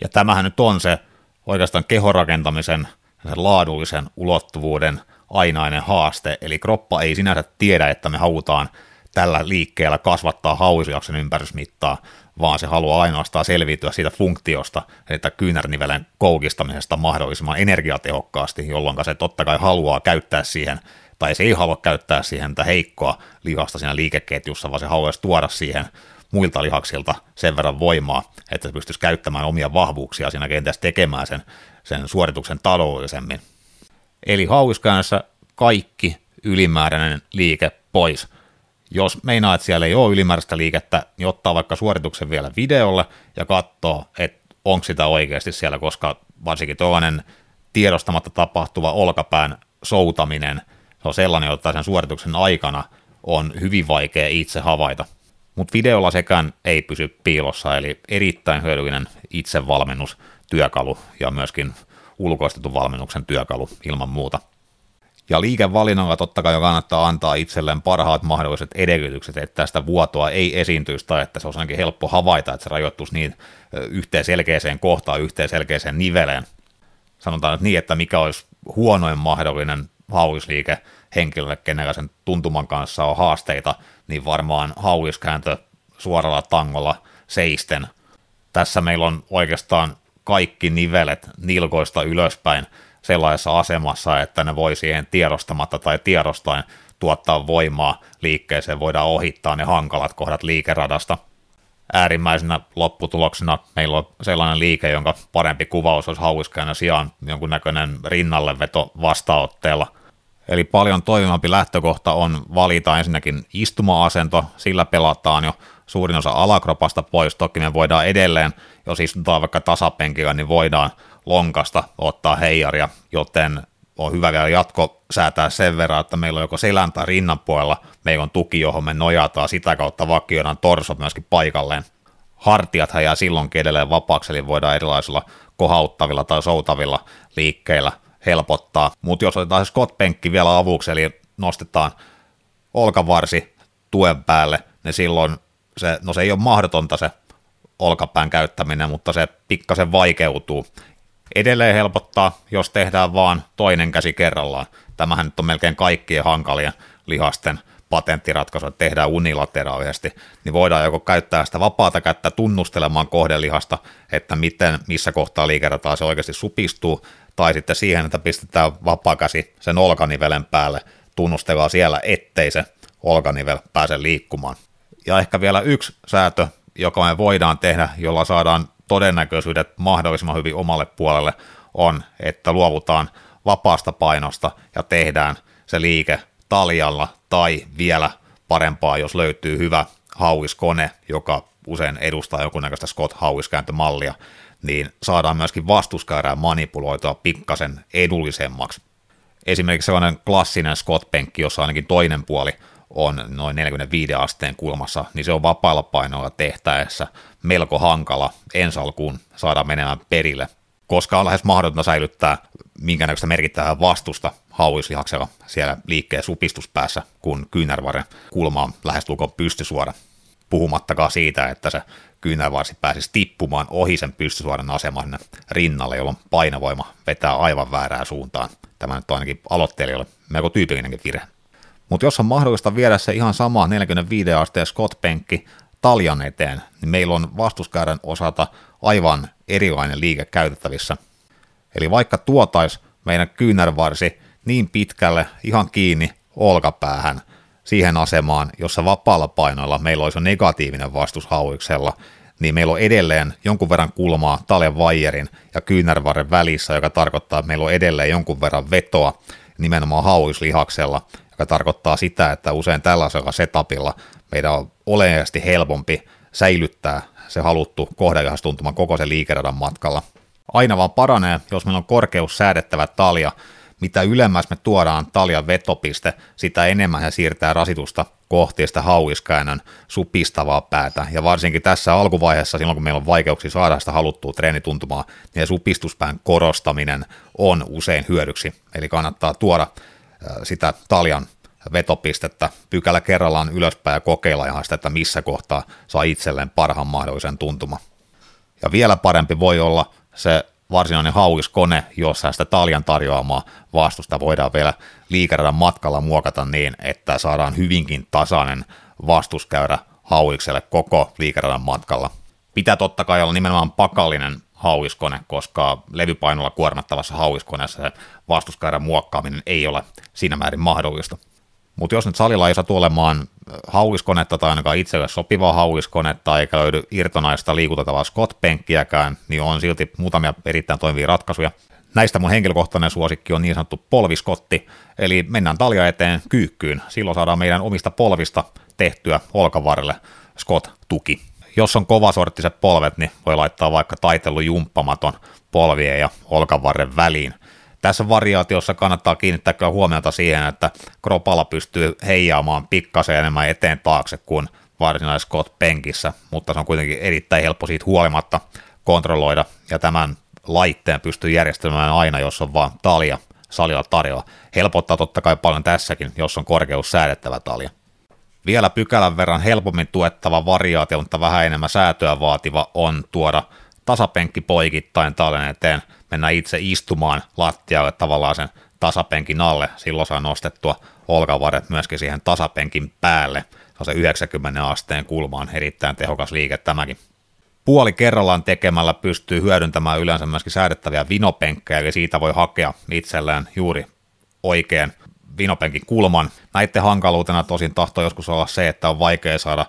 Ja tämähän nyt on se oikeastaan kehorakentamisen, sen laadullisen ulottuvuuden ainainen haaste, eli kroppa ei sinänsä tiedä, että me halutaan tällä liikkeellä kasvattaa hauisjaksen ympärysmittaa, vaan se haluaa ainoastaan selviytyä siitä funktiosta, että kyynärnivelen koukistamisesta mahdollisimman energiatehokkaasti, jolloin se totta kai haluaa käyttää siihen, tai se ei halua käyttää siihen tätä heikkoa lihasta siinä liikeketjussa, vaan se haluaisi tuoda siihen muilta lihaksilta sen verran voimaa, että se pystyisi käyttämään omia vahvuuksia siinä kenties tekemään sen, sen suorituksen taloudellisemmin. Eli hauiskäännössä kaikki ylimääräinen liike pois – jos meinaa, että siellä ei ole ylimääräistä liikettä, niin ottaa vaikka suorituksen vielä videolle ja katsoo, että onko sitä oikeasti siellä, koska varsinkin tuollainen tiedostamatta tapahtuva olkapään soutaminen, se on sellainen, jota sen suorituksen aikana on hyvin vaikea itse havaita. Mutta videolla sekään ei pysy piilossa, eli erittäin hyödyllinen itsevalmennustyökalu ja myöskin ulkoistetun valmennuksen työkalu ilman muuta. Ja liikevalinnalla totta kai kannattaa antaa itselleen parhaat mahdolliset edellytykset, että tästä vuotoa ei esiintyisi tai että se olisi ainakin helppo havaita, että se rajoittuisi niin yhteen selkeäseen kohtaan, yhteen selkeäseen niveleen. Sanotaan nyt niin, että mikä olisi huonoin mahdollinen hauisliike henkilölle, kenellä sen tuntuman kanssa on haasteita, niin varmaan hauiskääntö suoralla tangolla seisten. Tässä meillä on oikeastaan kaikki nivelet nilkoista ylöspäin sellaisessa asemassa, että ne voi siihen tiedostamatta tai tiedostaen tuottaa voimaa liikkeeseen, voidaan ohittaa ne hankalat kohdat liikeradasta. Äärimmäisenä lopputuloksena meillä on sellainen liike, jonka parempi kuvaus olisi hauiskäännön sijaan jonkunnäköinen rinnalleveto vastaotteella. Eli paljon toimivampi lähtökohta on valita ensinnäkin istuma-asento, sillä pelataan jo suurin osa alakropasta pois. Toki me voidaan edelleen, jos istutaan vaikka tasapenkillä, niin voidaan lonkasta ottaa heijaria, joten on hyvä vielä jatko säätää sen verran, että meillä on joko selän tai rinnan puolella, meillä on tuki, johon me nojataan, sitä kautta vakioidaan torso myöskin paikalleen. Hartiat jää silloinkin edelleen vapaaksi, eli voidaan erilaisilla kohauttavilla tai soutavilla liikkeillä helpottaa. Mutta jos otetaan se Scott-penkki vielä avuksi, eli nostetaan olkavarsi tuen päälle, niin silloin se, no se ei ole mahdotonta se olkapään käyttäminen, mutta se pikkasen vaikeutuu. Edelleen helpottaa, jos tehdään vaan toinen käsi kerrallaan. Tämähän nyt on melkein kaikkien hankalien lihasten patenttiratkaisu, että tehdään unilateraalisesti, niin voidaan joko käyttää sitä vapaata kättä tunnustelemaan kohdelihasta, että miten, missä kohtaa liikerataa se oikeasti supistuu, tai sitten siihen, että pistetään vapaa käsi sen olkanivelen päälle, tunnustellaan siellä, ettei se olkanivel pääse liikkumaan. Ja ehkä vielä yksi säätö, joka me voidaan tehdä, jolla saadaan todennäköisyydet mahdollisimman hyvin omalle puolelle, on, että luovutaan vapaasta painosta ja tehdään se liike taljalla tai vielä parempaa, jos löytyy hyvä hauiskone, joka usein edustaa jonkunnäköistä Scott hauiskääntömallia, niin saadaan myöskin vastuskäyrää manipuloitua pikkasen edullisemmaksi. Esimerkiksi sellainen klassinen Scott-penkki, jossa ainakin toinen puoli on noin 45 asteen kulmassa, niin se on vapaalla painoilla tehtäessä melko hankala ensi alkuun saada menemään perille, koska on lähes mahdotonta säilyttää minkäännäköistä merkittävää vastusta hauislihaksella siellä liikkeen supistuspäässä, kun kyynärvarren kulma on lähestulkoon pystysuora. Puhumattakaan siitä, että se kyynärvarsi pääsisi tippumaan ohi sen pystysuoran aseman rinnalle, jolloin painovoima vetää aivan väärään suuntaan. Tämä nyt on ainakin aloittelijoille melko tyypillinenkin virhe. Mutta jos on mahdollista viedä se ihan sama 45 asteen Scott-penkki taljan eteen, niin meillä on vastuskäärän osalta aivan erilainen liike käytettävissä. Eli vaikka tuotais meidän kyynärvarsi niin pitkälle ihan kiinni olkapäähän siihen asemaan, jossa vapaalla painoilla meillä olisi negatiivinen vastus hauiksella, niin meillä on edelleen jonkun verran kulmaa taljan vaijerin ja kyynärvarren välissä, joka tarkoittaa, että meillä on edelleen jonkun verran vetoa nimenomaan hauislihaksella, joka tarkoittaa sitä, että usein tällaisella setupilla meidän on oleellisesti helpompi säilyttää se haluttu kohdelihastuntuma koko sen liikeradan matkalla. Aina vaan paranee, jos meillä on korkeus säädettävä talja, mitä ylemmäs me tuodaan taljan vetopiste, sitä enemmän se siirtää rasitusta kohti sitä hauiskäännön supistavaa päätä. Ja varsinkin tässä alkuvaiheessa, silloin kun meillä on vaikeuksia saada sitä haluttua treenituntumaa, niin supistuspään korostaminen on usein hyödyksi. Eli kannattaa tuoda sitä taljan vetopistettä pykälä kerrallaan ylöspäin ja kokeilla ihan sitä, että missä kohtaa saa itselleen parhaan mahdollisen tuntuma. Ja vielä parempi voi olla se varsinainen hauiskone, jossa sitä taljan tarjoamaa vastusta voidaan vielä liikeradan matkalla muokata niin, että saadaan hyvinkin tasainen vastuskäyrä hauikselle koko liikeradan matkalla. Pitää totta kai olla nimenomaan pakallinen hauiskone, koska levypainolla kuormattavassa hauiskoneessa se muokkaaminen ei ole siinä määrin mahdollista. Mutta jos nyt salilla ei saa olemaan hauiskonetta tai ainakaan itselle sopivaa hauiskonetta eikä löydy irtonaista liikutettavaa Scott-penkkiäkään, niin on silti muutamia erittäin toimivia ratkaisuja. Näistä mun henkilökohtainen suosikki on niin sanottu polviskotti, eli mennään talja eteen kyykkyyn. Silloin saadaan meidän omista polvista tehtyä olkavarrelle Scott-tuki. Jos on kovasorttiset polvet, niin voi laittaa vaikka taitellut jumppamaton polvien ja olkavarren väliin – tässä variaatiossa kannattaa kiinnittää kyllä huomiota siihen, että kropalla pystyy heijaamaan pikkasen enemmän eteen taakse kuin varsinaisessa Scott penkissä, mutta se on kuitenkin erittäin helppo siitä huolimatta kontrolloida, ja tämän laitteen pystyy järjestämään aina, jos on vaan talja salilla tarjolla. Helpottaa totta kai paljon tässäkin, jos on korkeus säädettävä talja. Vielä pykälän verran helpommin tuettava variaatio, mutta vähän enemmän säätöä vaativa on tuoda tasapenkki poikittain tallen eteen – mennä itse istumaan lattialle tavallaan sen tasapenkin alle. Silloin saa nostettua olkavarret myöskin siihen tasapenkin päälle. Se on se 90 asteen kulmaan erittäin tehokas liike tämäkin. Puoli kerrallaan tekemällä pystyy hyödyntämään yleensä myöskin säädettäviä vinopenkkejä, eli siitä voi hakea itselleen juuri oikein vinopenkin kulman. Näiden hankaluutena tosin tahtoo joskus olla se, että on vaikea saada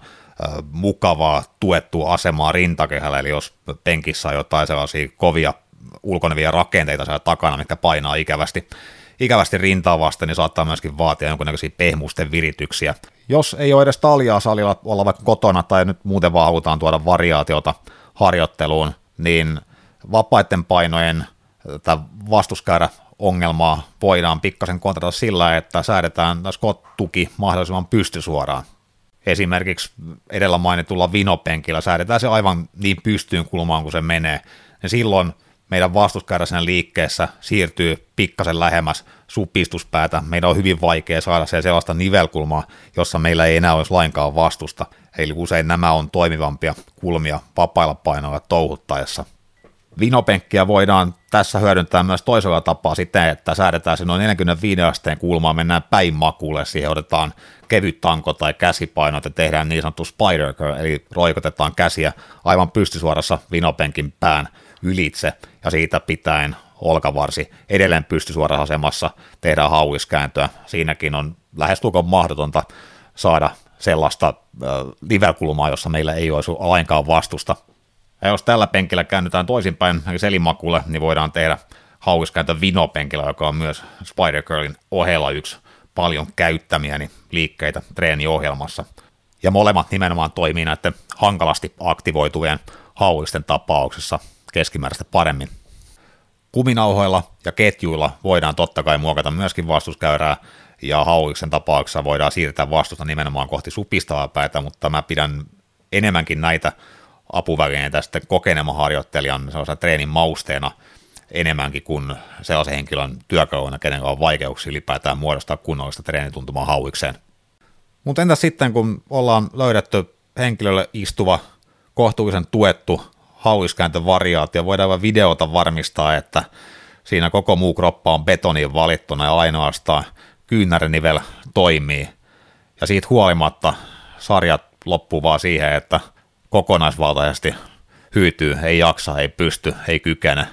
mukavaa tuettua asemaa rintakehällä, eli jos penkissä on jotain sellaisia kovia ulkonevia rakenteita siellä takana, mitkä painaa ikävästi, ikävästi rintaa vasten, niin saattaa myöskin vaatia jonkunnäköisiä pehmusten virityksiä. Jos ei ole edes taljaa salilla olla vaikka kotona tai nyt muuten vaan halutaan tuoda variaatiota harjoitteluun, niin vapaiden painojen vastuskäyrä ongelmaa voidaan pikkasen kontrata sillä, että säädetään Scott-tuki mahdollisimman pystysuoraan. Esimerkiksi edellä mainitulla vinopenkillä säädetään se aivan niin pystyyn kulmaan kuin se menee, ja silloin – meidän vastuskäyräisenä liikkeessä siirtyy pikkasen lähemmäs supistuspäätä. Meidän on hyvin vaikea saada se sellaista nivelkulmaa, jossa meillä ei enää olisi lainkaan vastusta. Eli usein nämä on toimivampia kulmia vapailla painoilla touhuttaessa. Vinopenkkiä voidaan tässä hyödyntää myös toisella tapaa siten, että säädetään se noin 45 asteen kulmaa, mennään päin makuulle, siihen otetaan kevyt tanko tai käsipaino, että tehdään niin sanottu spider curl, eli roikotetaan käsiä aivan pystysuorassa vinopenkin pään ylitse ja siitä pitäen olkavarsi edelleen pystysuorassa asemassa tehdään hauiskääntöä. Siinäkin on lähestulkoon mahdotonta saada sellaista äh, liverkulmaa, jossa meillä ei olisi lainkaan vastusta. Ja jos tällä penkillä käännytään toisinpäin selimakulle, niin voidaan tehdä hauiskääntö vinopenkillä, joka on myös Spider Curlin ohella yksi paljon käyttämiäni liikkeitä treeniohjelmassa. Ja molemmat nimenomaan toimii näiden hankalasti aktivoituvien hauisten tapauksessa keskimääräistä paremmin. Kuminauhoilla ja ketjuilla voidaan totta kai muokata myöskin vastuskäyrää, ja hauiksen tapauksessa voidaan siirtää vastusta nimenomaan kohti supistavaa päätä, mutta mä pidän enemmänkin näitä apuvälineitä sitten kokeneemman harjoittelijan treenin mausteena enemmänkin kuin sellaisen henkilön työkaluna, kenen on vaikeuksia ylipäätään muodostaa kunnollista treenituntumaa hauikseen. Mutta entä sitten, kun ollaan löydetty henkilölle istuva, kohtuullisen tuettu hauiskääntövariaatio, voidaan vain videota varmistaa, että siinä koko muu kroppa on betoniin valittuna ja ainoastaan kyynärinivel toimii. Ja siitä huolimatta sarjat loppuu vaan siihen, että kokonaisvaltaisesti hyytyy, ei jaksa, ei pysty, ei kykene.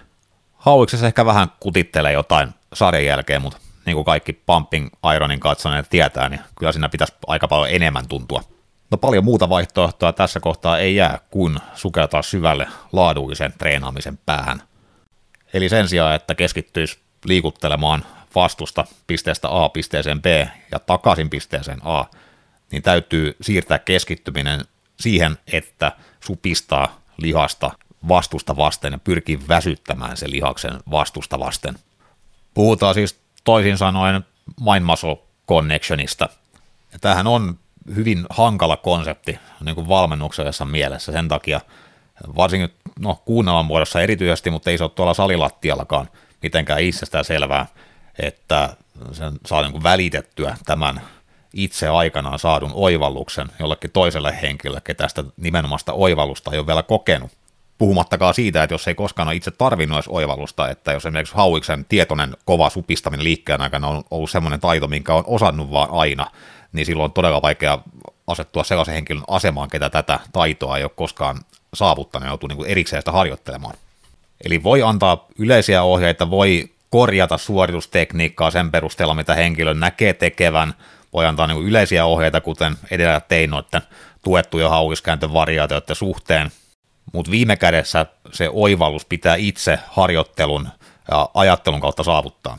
Hauiksessa ehkä vähän kutittelee jotain sarjan jälkeen, mutta niin kuin kaikki Pumping Ironin katsoneet tietää, niin kyllä siinä pitäisi aika paljon enemmän tuntua. No paljon muuta vaihtoehtoa tässä kohtaa ei jää kuin sukeltaa syvälle laadullisen treenaamisen päähän. Eli sen sijaan, että keskittyisi liikuttelemaan vastusta pisteestä A pisteeseen B ja takaisin pisteeseen A, niin täytyy siirtää keskittyminen siihen, että supistaa lihasta vastusta vasten ja pyrkii väsyttämään se lihaksen vastusta vasten. Puhutaan siis toisin sanoen mind muscle connectionista. Ja tämähän on hyvin hankala konsepti niin kuin valmennuksellisessa mielessä sen takia, varsinkin no, kuunnelman muodossa erityisesti, mutta ei se ole tuolla salilattiallakaan mitenkään itsestään selvää, että sen saa niin kuin välitettyä tämän itse aikanaan saadun oivalluksen jollekin toiselle henkilölle, ketä tästä nimenomaista oivallusta ei ole vielä kokenut. Puhumattakaan siitä, että jos ei koskaan ole itse tarvinnut edes oivallusta, että jos esimerkiksi Hauiksen tietoinen kova supistaminen liikkeen aikana on ollut semmoinen taito, minkä on osannut vaan aina, niin silloin on todella vaikea asettua sellaisen henkilön asemaan, ketä tätä taitoa ei ole koskaan saavuttanut ja joutuu niin erikseen sitä harjoittelemaan. Eli voi antaa yleisiä ohjeita, voi korjata suoritustekniikkaa sen perusteella, mitä henkilö näkee tekevän, voi antaa niin yleisiä ohjeita, kuten edellä tein noiden tuettuja hauiskääntövariaatioiden suhteen, mutta viime kädessä se oivallus pitää itse harjoittelun ja ajattelun kautta saavuttaa.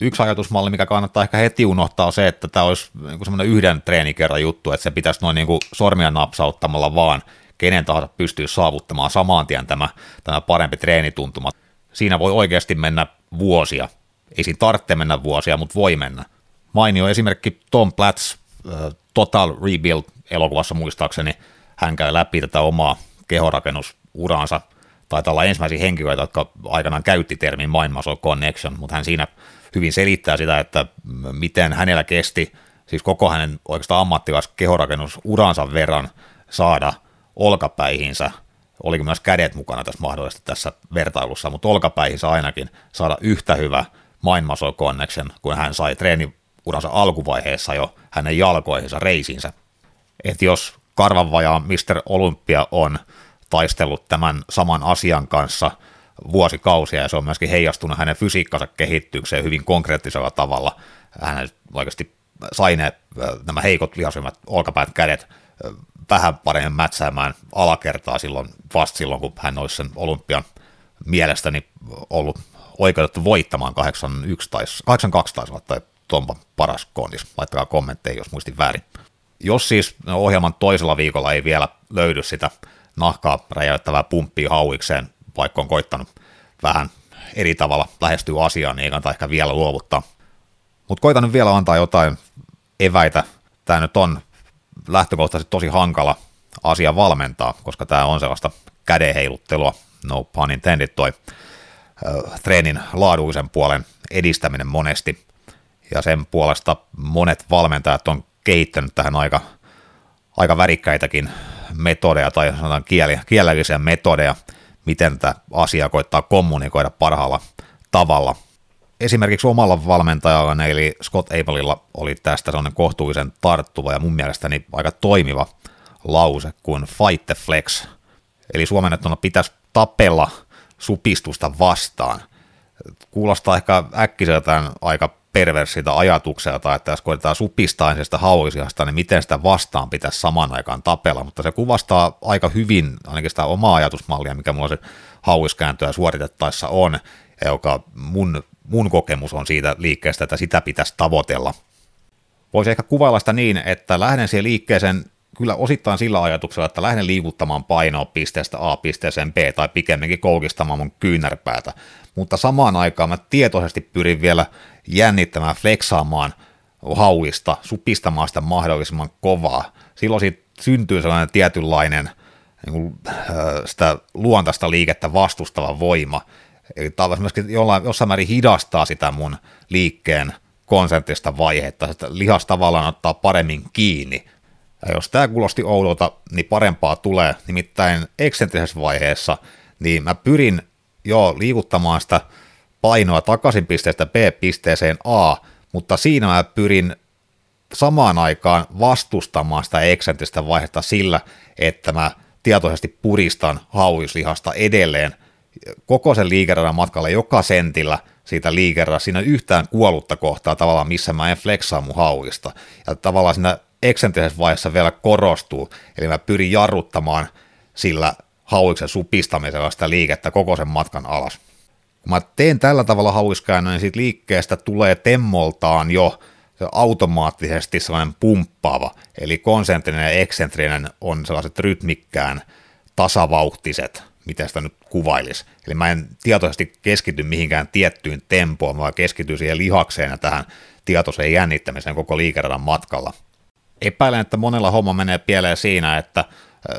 Yksi ajatusmalli, mikä kannattaa ehkä heti unohtaa, on se, että tämä olisi niin semmoinen yhden treenikerran juttu, että se pitäisi noin niin sormia napsauttamalla vaan kenen tahansa pystyy saavuttamaan samaan tien tämä, tämä parempi treenituntuma. Siinä voi oikeasti mennä vuosia. Ei siinä tarvitse mennä vuosia, mutta voi mennä. Mainio esimerkki Tom Platz Total Rebuild-elokuvassa muistaakseni, hän käy läpi tätä omaa kehorakennusuraansa. Taitaa olla ensimmäisiä henkilöitä, jotka aikanaan käytti termin muscle connection, mutta hän siinä hyvin selittää sitä, että miten hänellä kesti siis koko hänen oikeastaan ammattilais kehorakennusuransa verran saada olkapäihinsä, oliko myös kädet mukana tässä mahdollisesti tässä vertailussa, mutta olkapäihinsä ainakin saada yhtä hyvä mind muscle connection, kun hän sai treeniuransa alkuvaiheessa jo hänen jalkoihinsa, reisinsä. Että jos karvanvajaa Mr. Olympia on taistellut tämän saman asian kanssa vuosikausia ja se on myöskin heijastunut hänen fysiikkansa kehitykseen hyvin konkreettisella tavalla. Hän oikeasti sai ne, nämä heikot lihasryhmät, olkapäät, kädet vähän paremmin mätsäämään alakertaa silloin, vasta silloin, kun hän olisi sen olympian mielestäni ollut oikeutettu voittamaan 81 tai 82 taisi tai Tompa paras kondis. Laittakaa kommentteja, jos muistin väärin. Jos siis ohjelman toisella viikolla ei vielä löydy sitä nahkaa räjäyttävää pumppia hauikseen, vaikka on koittanut vähän eri tavalla lähestyä asiaan, niin ei kannata ehkä vielä luovuttaa. Mutta koitan nyt vielä antaa jotain eväitä. Tämä nyt on lähtökohtaisesti tosi hankala asia valmentaa, koska tämä on sellaista kädeheiluttelua, no pun intended toi, treenin laadullisen puolen edistäminen monesti, ja sen puolesta monet valmentajat on kehittänyt tähän aika, aika värikkäitäkin metodeja tai sanotaan kieli, kielellisiä metodeja, miten tätä asiaa koittaa kommunikoida parhaalla tavalla. Esimerkiksi omalla valmentajalla, eli Scott Abelilla, oli tästä sellainen kohtuullisen tarttuva ja mun mielestäni aika toimiva lause kuin fight the flex. Eli suomennettuna pitäisi tapella supistusta vastaan. Kuulostaa ehkä äkkiseltään aika perversiltä ajatukselta, että jos koitetaan supistaa ensin hauisiasta, niin miten sitä vastaan pitäisi saman aikaan tapella, mutta se kuvastaa aika hyvin ainakin sitä omaa ajatusmallia, mikä mulla se hauiskääntöä suoritettaessa on, ja joka mun, mun kokemus on siitä liikkeestä, että sitä pitäisi tavoitella. Voisi ehkä kuvailla sitä niin, että lähden siihen liikkeeseen kyllä osittain sillä ajatuksella, että lähden liikuttamaan painoa pisteestä A pisteeseen B tai pikemminkin koukistamaan mun kyynärpäätä, mutta samaan aikaan mä tietoisesti pyrin vielä jännittämään, fleksaamaan hauista, supistamaan sitä mahdollisimman kovaa. Silloin siitä syntyy sellainen tietynlainen niin kuin, sitä luontaista liikettä vastustava voima. Eli tavallaan myöskin jollain, jossain määrin hidastaa sitä mun liikkeen konsentrista vaihetta, että lihas tavallaan ottaa paremmin kiinni. Ja jos tämä kuulosti oudolta, niin parempaa tulee. Nimittäin eksentrisessä vaiheessa, niin mä pyrin jo liikuttamaan sitä painoa takaisin pisteestä B-pisteeseen A, mutta siinä mä pyrin samaan aikaan vastustamaan sitä eksentristä vaihetta sillä, että mä tietoisesti puristan hauislihasta edelleen koko sen liikeradan matkalla joka sentillä siitä liikeradasta, siinä yhtään kuollutta kohtaa tavallaan, missä mä en flexaa mun hauista. Ja tavallaan siinä eksentrisessä vaiheessa vielä korostuu, eli mä pyrin jarruttamaan sillä hauiksen supistamisella sitä liikettä koko sen matkan alas. Kun mä teen tällä tavalla hauiskäännön, niin siitä liikkeestä tulee temmoltaan jo automaattisesti sellainen pumppaava, eli konsentrinen ja eksentrinen on sellaiset rytmikkään tasavauhtiset, miten sitä nyt kuvailisi. Eli mä en tietoisesti keskity mihinkään tiettyyn tempoon, vaan keskityn siihen lihakseen ja tähän tietoiseen jännittämiseen koko liikeradan matkalla. Epäilen, että monella homma menee pieleen siinä, että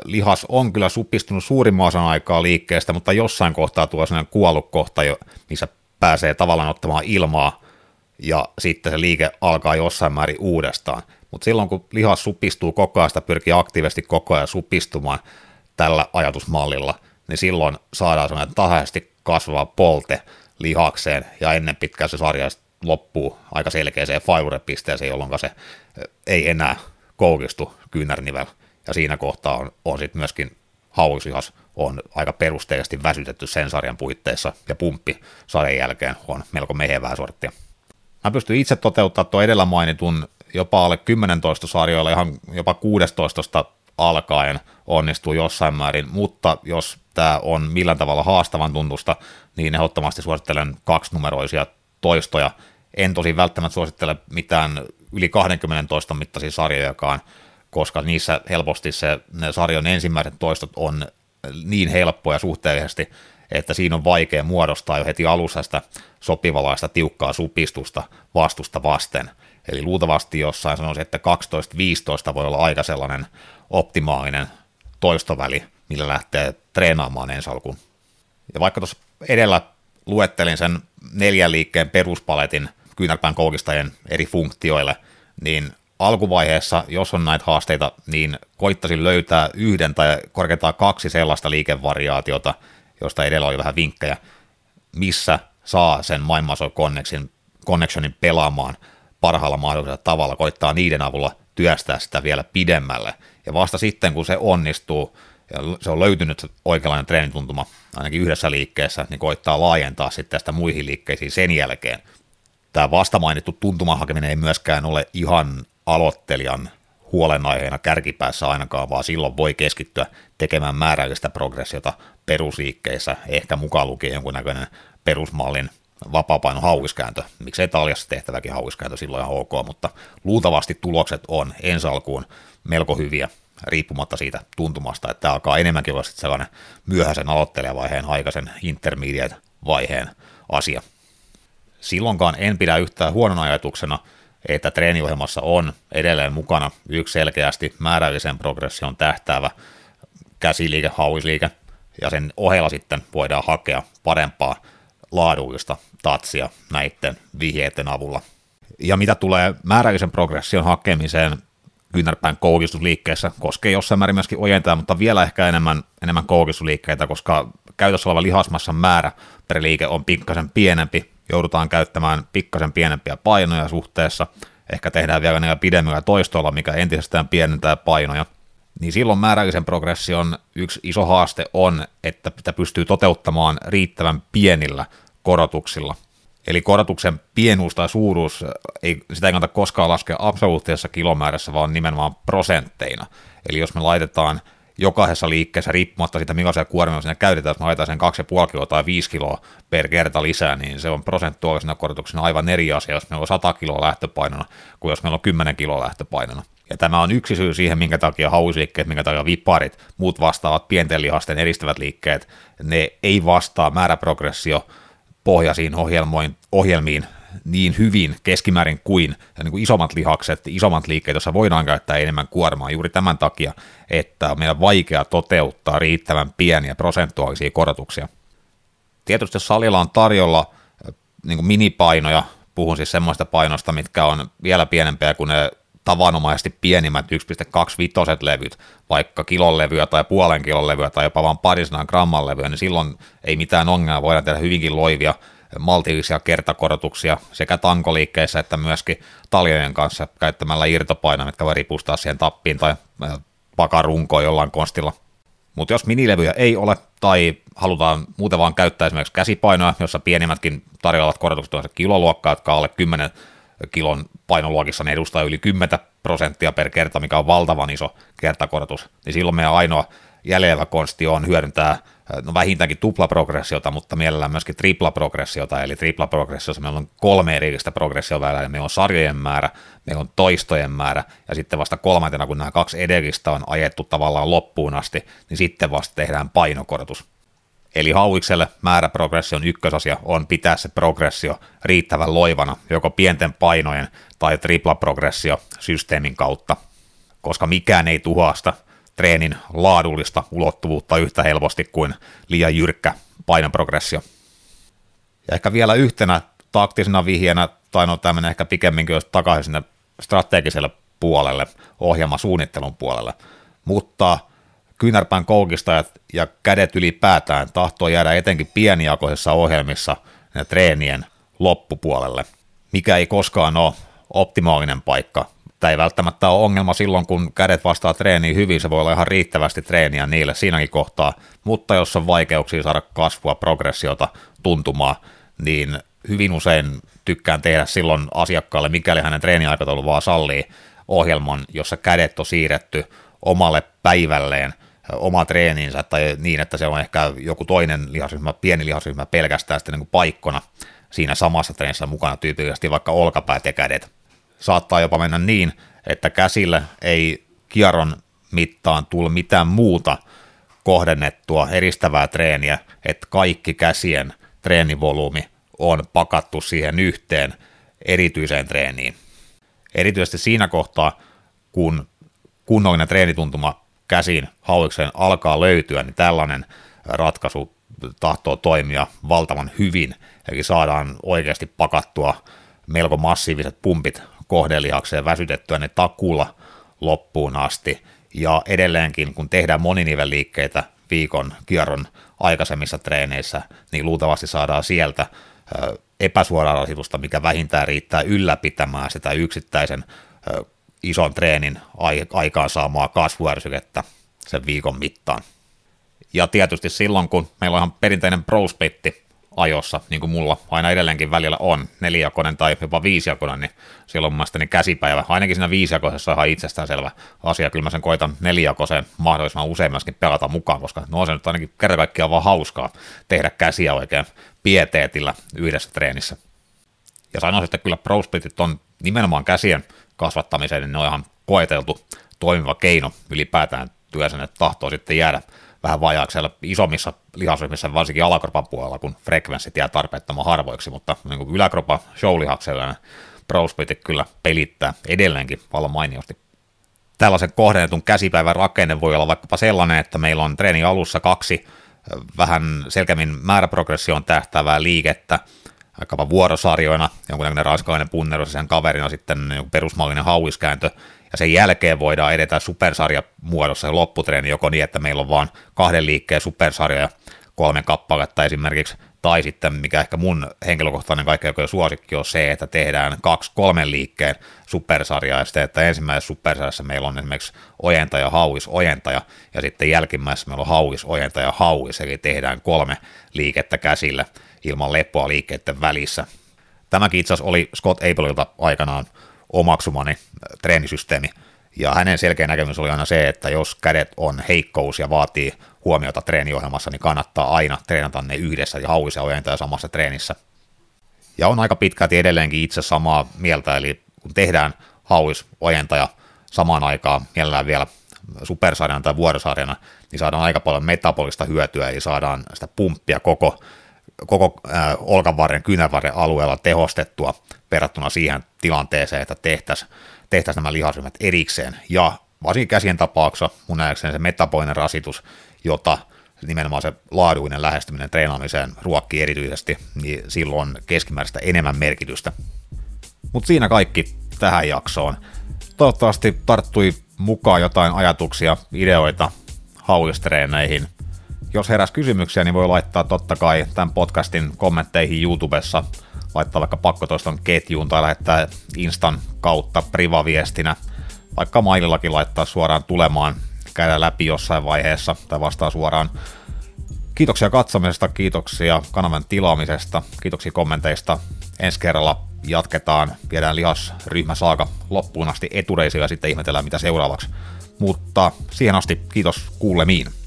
lihas on kyllä supistunut suurimman osan aikaa liikkeestä, mutta jossain kohtaa tuo sellainen kuollut kohta, missä pääsee tavallaan ottamaan ilmaa, ja sitten se liike alkaa jossain määrin uudestaan. Mutta silloin kun lihas supistuu koko ajan, sitä pyrkii aktiivisesti koko ajan supistumaan tällä ajatusmallilla, niin silloin saadaan sellainen tasaisesti kasvava polte lihakseen, ja ennen pitkään se sarja loppuu aika selkeäseen failure-pisteeseen, jolloin se ei enää koukistu kyynärnivel ja siinä kohtaa on, on sitten myöskin hauslihas on aika perusteellisesti väsytetty sen sarjan puitteissa, ja pumppi sarjan jälkeen on melko mehevää sorttia. Mä pystyn itse toteuttamaan tuo edellä mainitun jopa alle 10 sarjoilla, ihan jopa 16 alkaen onnistuu jossain määrin, mutta jos tämä on millään tavalla haastavan tuntusta, niin ehdottomasti suosittelen kaksinumeroisia toistoja. En tosi välttämättä suosittele mitään yli 20 toiston mittaisia sarjojakaan, koska niissä helposti se, ne sarjan ensimmäiset toistot on niin helppoja suhteellisesti, että siinä on vaikea muodostaa jo heti alussa sitä sopivalaista tiukkaa supistusta vastusta vasten. Eli luultavasti jossain sanoisin, että 12-15 voi olla aika sellainen optimaalinen toistoväli, millä lähtee treenaamaan ensi alkuun. Ja vaikka tuossa edellä luettelin sen neljän liikkeen peruspaletin kyynärpään koukistajien eri funktioille, niin alkuvaiheessa, jos on näitä haasteita, niin koittaisin löytää yhden tai korkeintaan kaksi sellaista liikevariaatiota, josta edellä oli vähän vinkkejä, missä saa sen connection, connectionin pelaamaan parhaalla mahdollisella tavalla, koittaa niiden avulla työstää sitä vielä pidemmälle. Ja vasta sitten, kun se onnistuu, ja se on löytynyt oikeanlainen treenituntuma ainakin yhdessä liikkeessä, niin koittaa laajentaa sitten sitä muihin liikkeisiin sen jälkeen. Tämä vasta mainittu tuntuman hakeminen ei myöskään ole ihan aloittelijan huolenaiheena kärkipäässä ainakaan, vaan silloin voi keskittyä tekemään määrällistä progressiota perusliikkeissä, ehkä mukaan lukien jonkunnäköinen perusmallin vapaapaino hauiskääntö, miksei taljassa tehtäväkin hauiskääntö silloin ihan ok, mutta luultavasti tulokset on ensi alkuun melko hyviä, riippumatta siitä tuntumasta, että tämä alkaa enemmänkin olla sellainen myöhäisen aloittelijavaiheen, aikaisen intermediate-vaiheen asia. Silloinkaan en pidä yhtään huonon ajatuksena että treeniohjelmassa on edelleen mukana yksi selkeästi määrällisen progression tähtäävä käsiliike, hauisliike, ja sen ohella sitten voidaan hakea parempaa laadullista tatsia näiden vihjeiden avulla. Ja mitä tulee määrällisen progression hakemiseen kyynärpään koukistusliikkeessä, koskee jossain määrin myöskin ojentaa, mutta vielä ehkä enemmän, enemmän koukistusliikkeitä, koska käytössä oleva lihasmassan määrä per liike on pikkasen pienempi joudutaan käyttämään pikkasen pienempiä painoja suhteessa, ehkä tehdään vielä niillä pidemmillä toistoilla, mikä entisestään pienentää painoja, niin silloin määrällisen progression yksi iso haaste on, että sitä pystyy toteuttamaan riittävän pienillä korotuksilla. Eli korotuksen pienuus tai suuruus, ei, sitä ei kannata koskaan laskea absoluuttisessa kilomäärässä, vaan nimenomaan prosentteina. Eli jos me laitetaan jokaisessa liikkeessä, riippumatta siitä millaisia kuormia sinne käytetään, jos me haetaan sen 2,5 kiloa tai 5 kiloa per kerta lisää, niin se on prosentuaalisena korotuksena aivan eri asia, jos meillä on 100 kiloa lähtöpainona, kuin jos meillä on 10 kiloa lähtöpainona. Ja tämä on yksi syy siihen, minkä takia hausliikkeet, minkä takia viparit, muut vastaavat pienten lihasten edistävät liikkeet, ne ei vastaa määräprogressio pohjaisiin ohjelmiin niin hyvin keskimäärin kuin, niin kuin isommat lihakset, isommat liikkeet, joissa voidaan käyttää enemmän kuormaa juuri tämän takia, että on meidän vaikea toteuttaa riittävän pieniä prosentuaalisia korotuksia. Tietysti jos salilla on tarjolla niin kuin minipainoja, puhun siis semmoista painosta, mitkä on vielä pienempiä kuin ne tavanomaisesti pienimmät 1,25 levyt, vaikka kilon levyä tai puolen kilon levyä tai jopa vain parisanan gramman levyä, niin silloin ei mitään ongelmaa, voidaan tehdä hyvinkin loivia maltillisia kertakorotuksia sekä tankoliikkeissä että myöskin taljojen kanssa käyttämällä irtopainoja, mitkä voi ripustaa siihen tappiin tai pakarunkoon jollain konstilla. Mutta jos minilevyjä ei ole tai halutaan muuten vaan käyttää esimerkiksi käsipainoa, jossa pienimmätkin tarjoavat korotukset on se kiloluokka, jotka alle 10 kilon painoluokissa ne edustaa yli 10 prosenttia per kerta, mikä on valtavan iso kertakorotus, niin silloin meidän ainoa jäljellä konsti on hyödyntää no vähintäänkin tuplaprogressiota, mutta mielellään myöskin triplaprogressiota, eli triplaprogressiossa meillä on kolme erillistä progressiovälillä, meillä on sarjojen määrä, meillä on toistojen määrä, ja sitten vasta kolmantena, kun nämä kaksi edellistä on ajettu tavallaan loppuun asti, niin sitten vasta tehdään painokorotus. Eli hauikselle määräprogression ykkösasia on pitää se progressio riittävän loivana, joko pienten painojen tai triplaprogressio systeemin kautta, koska mikään ei tuhoasta treenin laadullista ulottuvuutta yhtä helposti kuin liian jyrkkä painoprogressio. Ja ehkä vielä yhtenä taktisena vihjeenä, tai no tämmöinen ehkä pikemminkin jos takaisin sinne strategiselle puolelle, ohjelmasuunnittelun puolelle, mutta kyynärpään koukistajat ja kädet ylipäätään tahtoo jäädä etenkin pienijakoisissa ohjelmissa ja treenien loppupuolelle, mikä ei koskaan ole optimaalinen paikka Tämä ei välttämättä ole ongelma silloin, kun kädet vastaa treeniin hyvin, se voi olla ihan riittävästi treeniä niille siinäkin kohtaa, mutta jos on vaikeuksia saada kasvua, progressiota, tuntumaa, niin hyvin usein tykkään tehdä silloin asiakkaalle, mikäli hänen treeniaikataulu vaan sallii, ohjelman, jossa kädet on siirretty omalle päivälleen, oma treeninsä, tai niin, että se on ehkä joku toinen lihasryhmä, pieni lihasryhmä pelkästään sitten niin kuin paikkona siinä samassa treenissä mukana, tyypillisesti vaikka olkapäät ja kädet saattaa jopa mennä niin, että käsille ei kierron mittaan tule mitään muuta kohdennettua eristävää treeniä, että kaikki käsien treenivolyymi on pakattu siihen yhteen erityiseen treeniin. Erityisesti siinä kohtaa, kun kunnollinen treenituntuma käsiin hauikseen alkaa löytyä, niin tällainen ratkaisu tahtoo toimia valtavan hyvin, eli saadaan oikeasti pakattua melko massiiviset pumpit kohdelihakseen väsytettyä ne takulla loppuun asti. Ja edelleenkin, kun tehdään moninivelliikkeitä viikon kierron aikaisemmissa treeneissä, niin luultavasti saadaan sieltä epäsuoraa rasitusta, mikä vähintään riittää ylläpitämään sitä yksittäisen ison treenin aikaan saamaa kasvuärsykettä sen viikon mittaan. Ja tietysti silloin, kun meillä on ihan perinteinen prospetti ajossa, niin kuin mulla aina edelleenkin välillä on, nelijakoinen tai jopa viisijakoinen, niin silloin mun mielestä niin käsipäivä, ainakin siinä viisijakoisessa on ihan itsestäänselvä asia, kyllä mä sen koitan nelijakoiseen mahdollisimman usein myöskin pelata mukaan, koska no on se nyt ainakin kerran kaikkiaan vaan hauskaa tehdä käsiä oikein pieteetillä yhdessä treenissä. Ja sanoisin, että kyllä pro on nimenomaan käsien kasvattamiseen, niin ne on ihan koeteltu toimiva keino ylipäätään työssä, että tahtoo sitten jäädä vähän vajaaksi siellä isommissa lihasryhmissä, varsinkin alakropan puolella, kun frekvenssit jää tarpeettoman harvoiksi, mutta niin kuin yläkropan showlihaksella ProSplitit kyllä pelittää edelleenkin vallan mainiosti. Tällaisen kohdennetun käsipäivän rakenne voi olla vaikkapa sellainen, että meillä on treeni alussa kaksi vähän selkeämmin määräprogressioon tähtäävää liikettä, vaikkapa vuorosarjoina, jonkunnäköinen raskainen punnerus ja sen kaverina sitten perusmallinen hauiskääntö, ja sen jälkeen voidaan edetä supersarja muodossa lopputreeni joko niin, että meillä on vain kahden liikkeen supersarja kolme kappaletta esimerkiksi, tai sitten mikä ehkä mun henkilökohtainen kaikkein suosikki on se, että tehdään kaksi kolmen liikkeen supersarjaa, ja sitten, että ensimmäisessä supersarjassa meillä on esimerkiksi ojentaja, hauis, ojentaja, ja sitten jälkimmäisessä meillä on hauis, ojentaja, hauis, eli tehdään kolme liikettä käsillä ilman lepoa liikkeiden välissä. Tämäkin itse asiassa oli Scott Abelilta aikanaan omaksumani treenisysteemi, Ja hänen selkeä näkemys oli aina se, että jos kädet on heikkous ja vaatii huomiota treeniohjelmassa, niin kannattaa aina treenata ne yhdessä ja hauisia ojentaa samassa treenissä. Ja on aika pitkälti edelleenkin itse samaa mieltä, eli kun tehdään hauis ojentaja samaan aikaan, mielellään vielä supersarjana tai vuorosarjana, niin saadaan aika paljon metabolista hyötyä, eli saadaan sitä pumppia koko, koko äh, olkanvarren, kynävarren alueella tehostettua verrattuna siihen tilanteeseen, että tehtäisiin tehtäisi nämä lihasryhmät erikseen. Ja varsinkin käsien tapauksessa mun nähdäkseni se metabolinen rasitus, jota nimenomaan se laaduinen lähestyminen treenaamiseen ruokkii erityisesti, niin silloin keskimääräistä enemmän merkitystä. Mutta siinä kaikki tähän jaksoon. Toivottavasti tarttui mukaan jotain ajatuksia, ideoita hauistreeneihin. Jos heräs kysymyksiä, niin voi laittaa totta kai tämän podcastin kommentteihin YouTubessa, laittaa vaikka pakkotoiston ketjuun tai lähettää Instan kautta privaviestinä, vaikka mailillakin laittaa suoraan tulemaan, käydä läpi jossain vaiheessa tai vastaa suoraan. Kiitoksia katsomisesta, kiitoksia kanavan tilaamisesta, kiitoksia kommenteista. Ensi kerralla jatketaan, viedään lihasryhmä saaka loppuun asti etureisiin ja sitten ihmetellään mitä seuraavaksi. Mutta siihen asti kiitos kuulemiin.